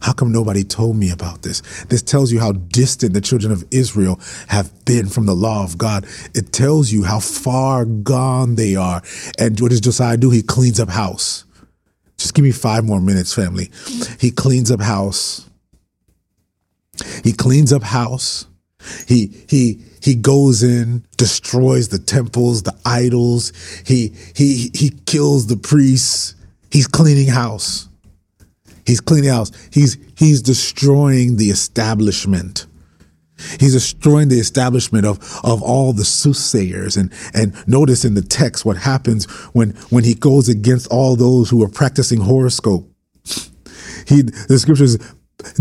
Speaker 1: How come nobody told me about this? This tells you how distant the children of Israel have been from the law of God. It tells you how far gone they are. And what does Josiah do? He cleans up house. Just give me five more minutes, family. He cleans up house. He cleans up house. He he he goes in, destroys the temples, the idols. He he he kills the priests. He's cleaning house. He's cleaning house. He's he's destroying the establishment. He's destroying the establishment of, of all the soothsayers. And, and notice in the text what happens when, when he goes against all those who are practicing horoscope. He, the scriptures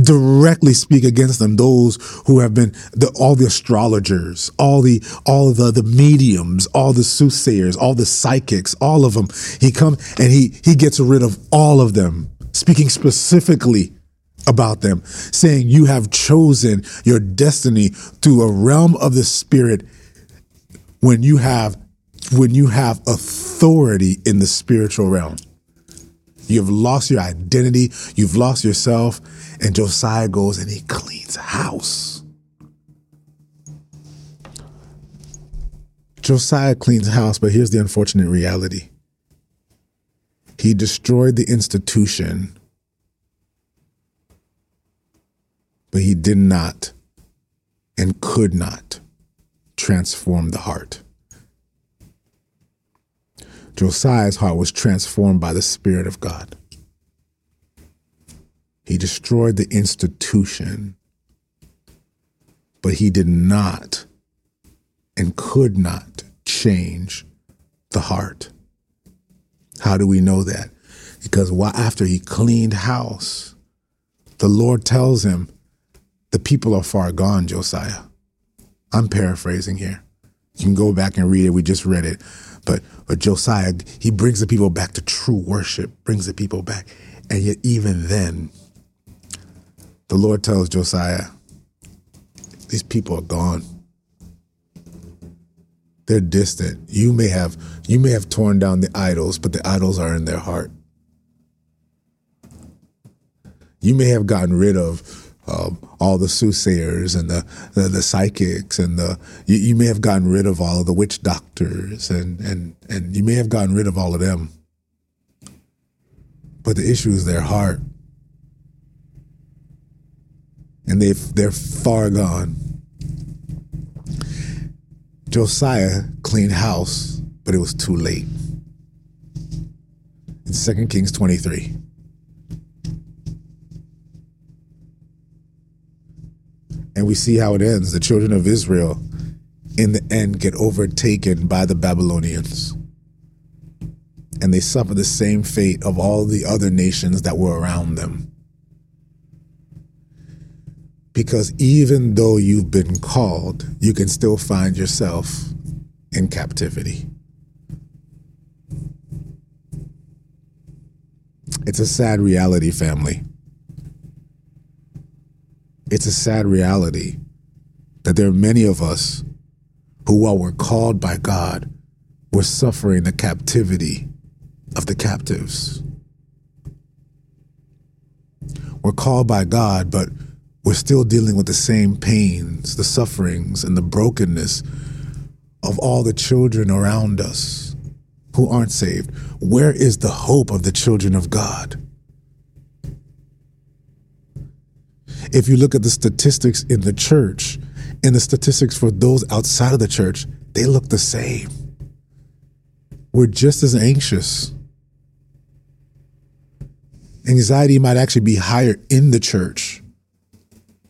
Speaker 1: directly speak against them those who have been the, all the astrologers all the all the the mediums all the soothsayers all the psychics all of them he comes and he he gets rid of all of them speaking specifically about them saying you have chosen your destiny through a realm of the spirit when you have when you have authority in the spiritual realm You've lost your identity. You've lost yourself. And Josiah goes and he cleans house. Josiah cleans house, but here's the unfortunate reality he destroyed the institution, but he did not and could not transform the heart. Josiah's heart was transformed by the Spirit of God. He destroyed the institution, but he did not and could not change the heart. How do we know that? Because after he cleaned house, the Lord tells him, The people are far gone, Josiah. I'm paraphrasing here. You can go back and read it. We just read it. But, but Josiah, he brings the people back to true worship, brings the people back. And yet, even then, the Lord tells Josiah, these people are gone. They're distant. You may have you may have torn down the idols, but the idols are in their heart. You may have gotten rid of um, all the soothsayers and the, the, the psychics and the you, you, may have gotten rid of all of the witch doctors and and and you may have gotten rid of all of them but the issue is their heart and they they're far gone Josiah cleaned house but it was too late in 2 Kings 23 And we see how it ends. The children of Israel, in the end, get overtaken by the Babylonians. And they suffer the same fate of all the other nations that were around them. Because even though you've been called, you can still find yourself in captivity. It's a sad reality, family. It's a sad reality that there are many of us who, while we're called by God, we're suffering the captivity of the captives. We're called by God, but we're still dealing with the same pains, the sufferings, and the brokenness of all the children around us who aren't saved. Where is the hope of the children of God? If you look at the statistics in the church and the statistics for those outside of the church, they look the same. We're just as anxious. Anxiety might actually be higher in the church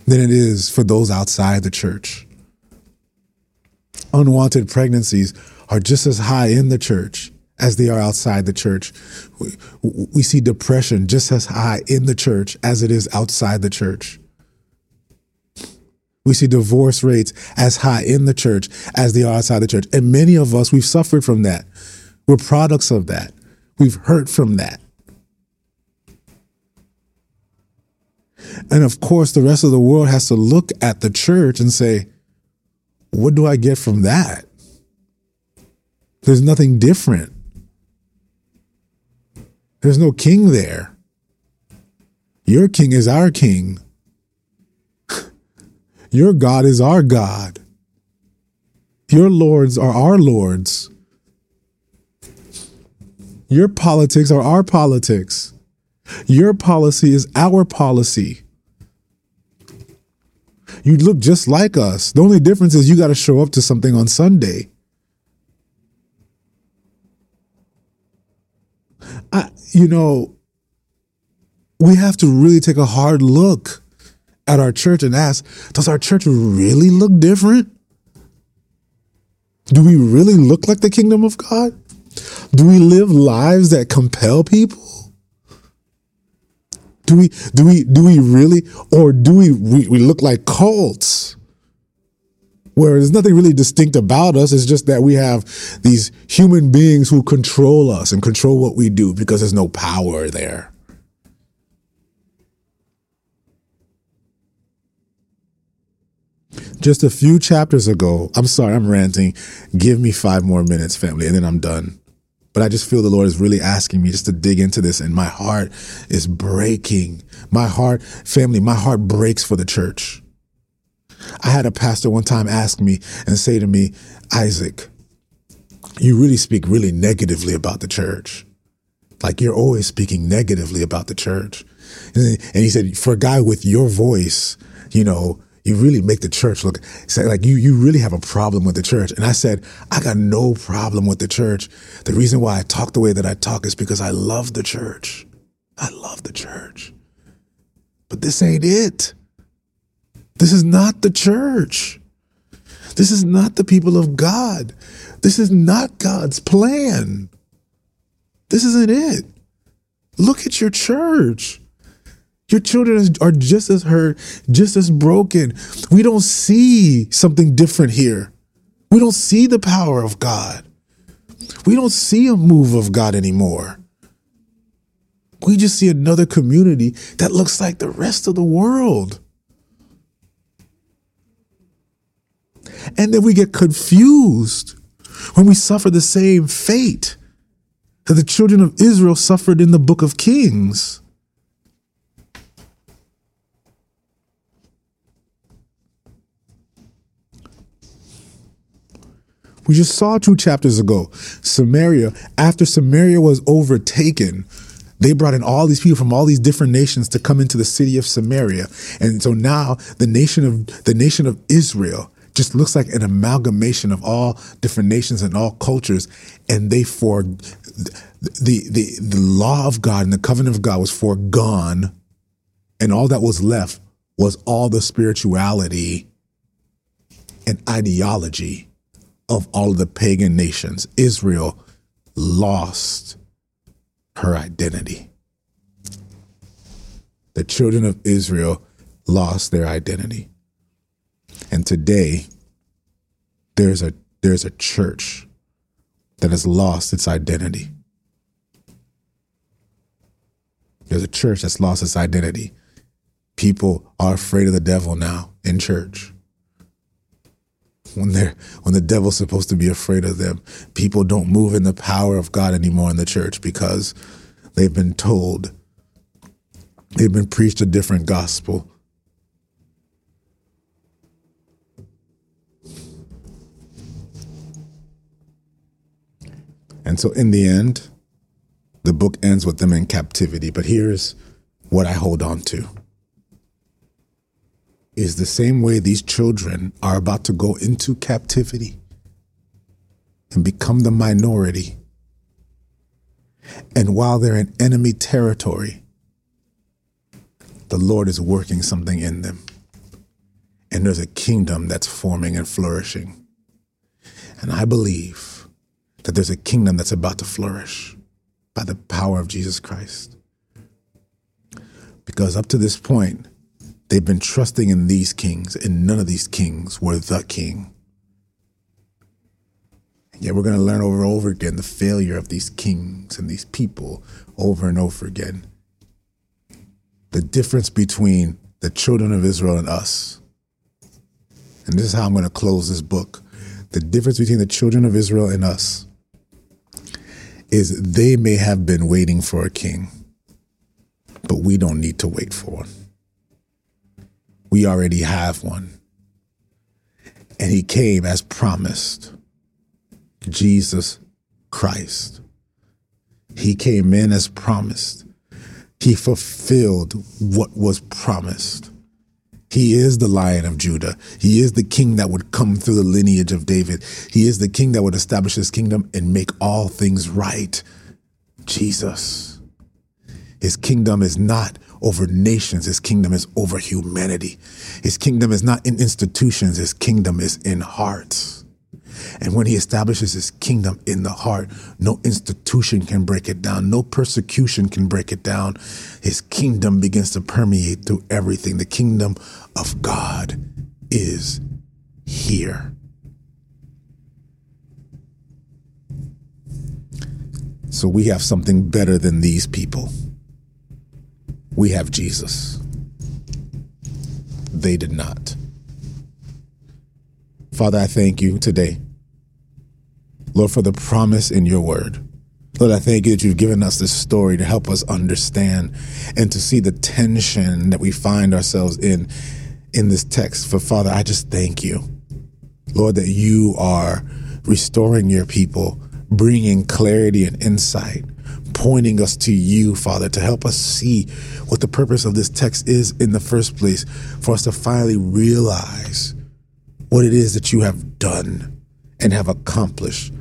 Speaker 1: than it is for those outside the church. Unwanted pregnancies are just as high in the church as they are outside the church. We, we see depression just as high in the church as it is outside the church. We see divorce rates as high in the church as they are outside the church. And many of us, we've suffered from that. We're products of that. We've hurt from that. And of course, the rest of the world has to look at the church and say, what do I get from that? There's nothing different. There's no king there. Your king is our king. Your God is our God. Your lords are our lords. Your politics are our politics. Your policy is our policy. You look just like us. The only difference is you got to show up to something on Sunday. I, you know, we have to really take a hard look at our church and ask, does our church really look different? Do we really look like the kingdom of God? Do we live lives that compel people? Do we do we do we really or do we we, we look like cults? Where there's nothing really distinct about us. It's just that we have these human beings who control us and control what we do because there's no power there. Just a few chapters ago, I'm sorry, I'm ranting. Give me five more minutes, family, and then I'm done. But I just feel the Lord is really asking me just to dig into this, and my heart is breaking. My heart, family, my heart breaks for the church. I had a pastor one time ask me and say to me, Isaac, you really speak really negatively about the church. Like you're always speaking negatively about the church. And he said, for a guy with your voice, you know, you really make the church look like you you really have a problem with the church. And I said, I got no problem with the church. The reason why I talk the way that I talk is because I love the church. I love the church. But this ain't it. This is not the church. This is not the people of God. This is not God's plan. This isn't it. Look at your church. Your children are just as hurt, just as broken. We don't see something different here. We don't see the power of God. We don't see a move of God anymore. We just see another community that looks like the rest of the world. And then we get confused when we suffer the same fate that the children of Israel suffered in the book of Kings. We just saw two chapters ago. Samaria, after Samaria was overtaken, they brought in all these people from all these different nations to come into the city of Samaria. And so now the nation of the nation of Israel just looks like an amalgamation of all different nations and all cultures. And they for the the the law of God and the covenant of God was foregone, and all that was left was all the spirituality and ideology of all the pagan nations, Israel lost her identity. The children of Israel lost their identity. And today, there's a, there's a church that has lost its identity. There's a church that's lost its identity. People are afraid of the devil now in church. When they're when the devil's supposed to be afraid of them, people don't move in the power of God anymore in the church because they've been told they've been preached a different gospel. And so in the end, the book ends with them in captivity. But here's what I hold on to is the same way these children are about to go into captivity and become the minority. And while they're in enemy territory, the Lord is working something in them. And there's a kingdom that's forming and flourishing. And I believe that there's a kingdom that's about to flourish by the power of Jesus Christ. Because up to this point, they've been trusting in these kings, and none of these kings were the king. And yet we're going to learn over and over again the failure of these kings and these people over and over again. The difference between the children of Israel and us. And this is how I'm going to close this book. The difference between the children of Israel and us is they may have been waiting for a king, but we don't need to wait for one. We already have one. And he came as promised Jesus Christ. He came in as promised. He fulfilled what was promised. He is the lion of Judah. He is the king that would come through the lineage of David. He is the king that would establish his kingdom and make all things right. Jesus. His kingdom is not over nations, his kingdom is over humanity. His kingdom is not in institutions, his kingdom is in hearts. And when he establishes his kingdom in the heart, no institution can break it down, no persecution can break it down. His kingdom begins to permeate through everything. The kingdom of God is here. So we have something better than these people. We have Jesus. They did not. Father, I thank you today Lord, for the promise in your word. Lord, I thank you that you've given us this story to help us understand and to see the tension that we find ourselves in in this text. For Father, I just thank you, Lord, that you are restoring your people, bringing clarity and insight, pointing us to you, Father, to help us see what the purpose of this text is in the first place, for us to finally realize what it is that you have done and have accomplished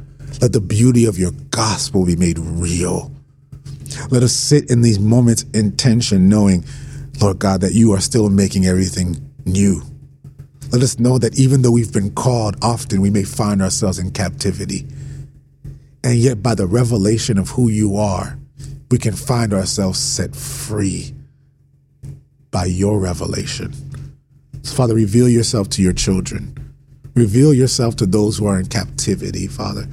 Speaker 1: let the beauty of your gospel be made real. Let us sit in these moments in tension, knowing, Lord God, that you are still making everything new. Let us know that even though we've been called, often we may find ourselves in captivity. And yet, by the revelation of who you are, we can find ourselves set free by your revelation. So, Father, reveal yourself to your children. Reveal yourself to those who are in captivity, Father.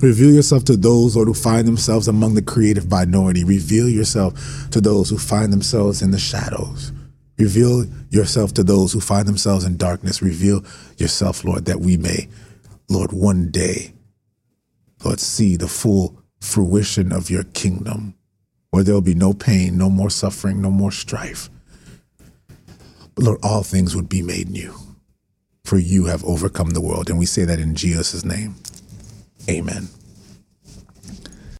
Speaker 1: Reveal yourself to those, who find themselves among the creative minority. Reveal yourself to those who find themselves in the shadows. Reveal yourself to those who find themselves in darkness. Reveal yourself, Lord, that we may, Lord, one day, Lord, see the full fruition of your kingdom, where there will be no pain, no more suffering, no more strife. But Lord, all things would be made new, for you have overcome the world. And we say that in Jesus' name. Amen.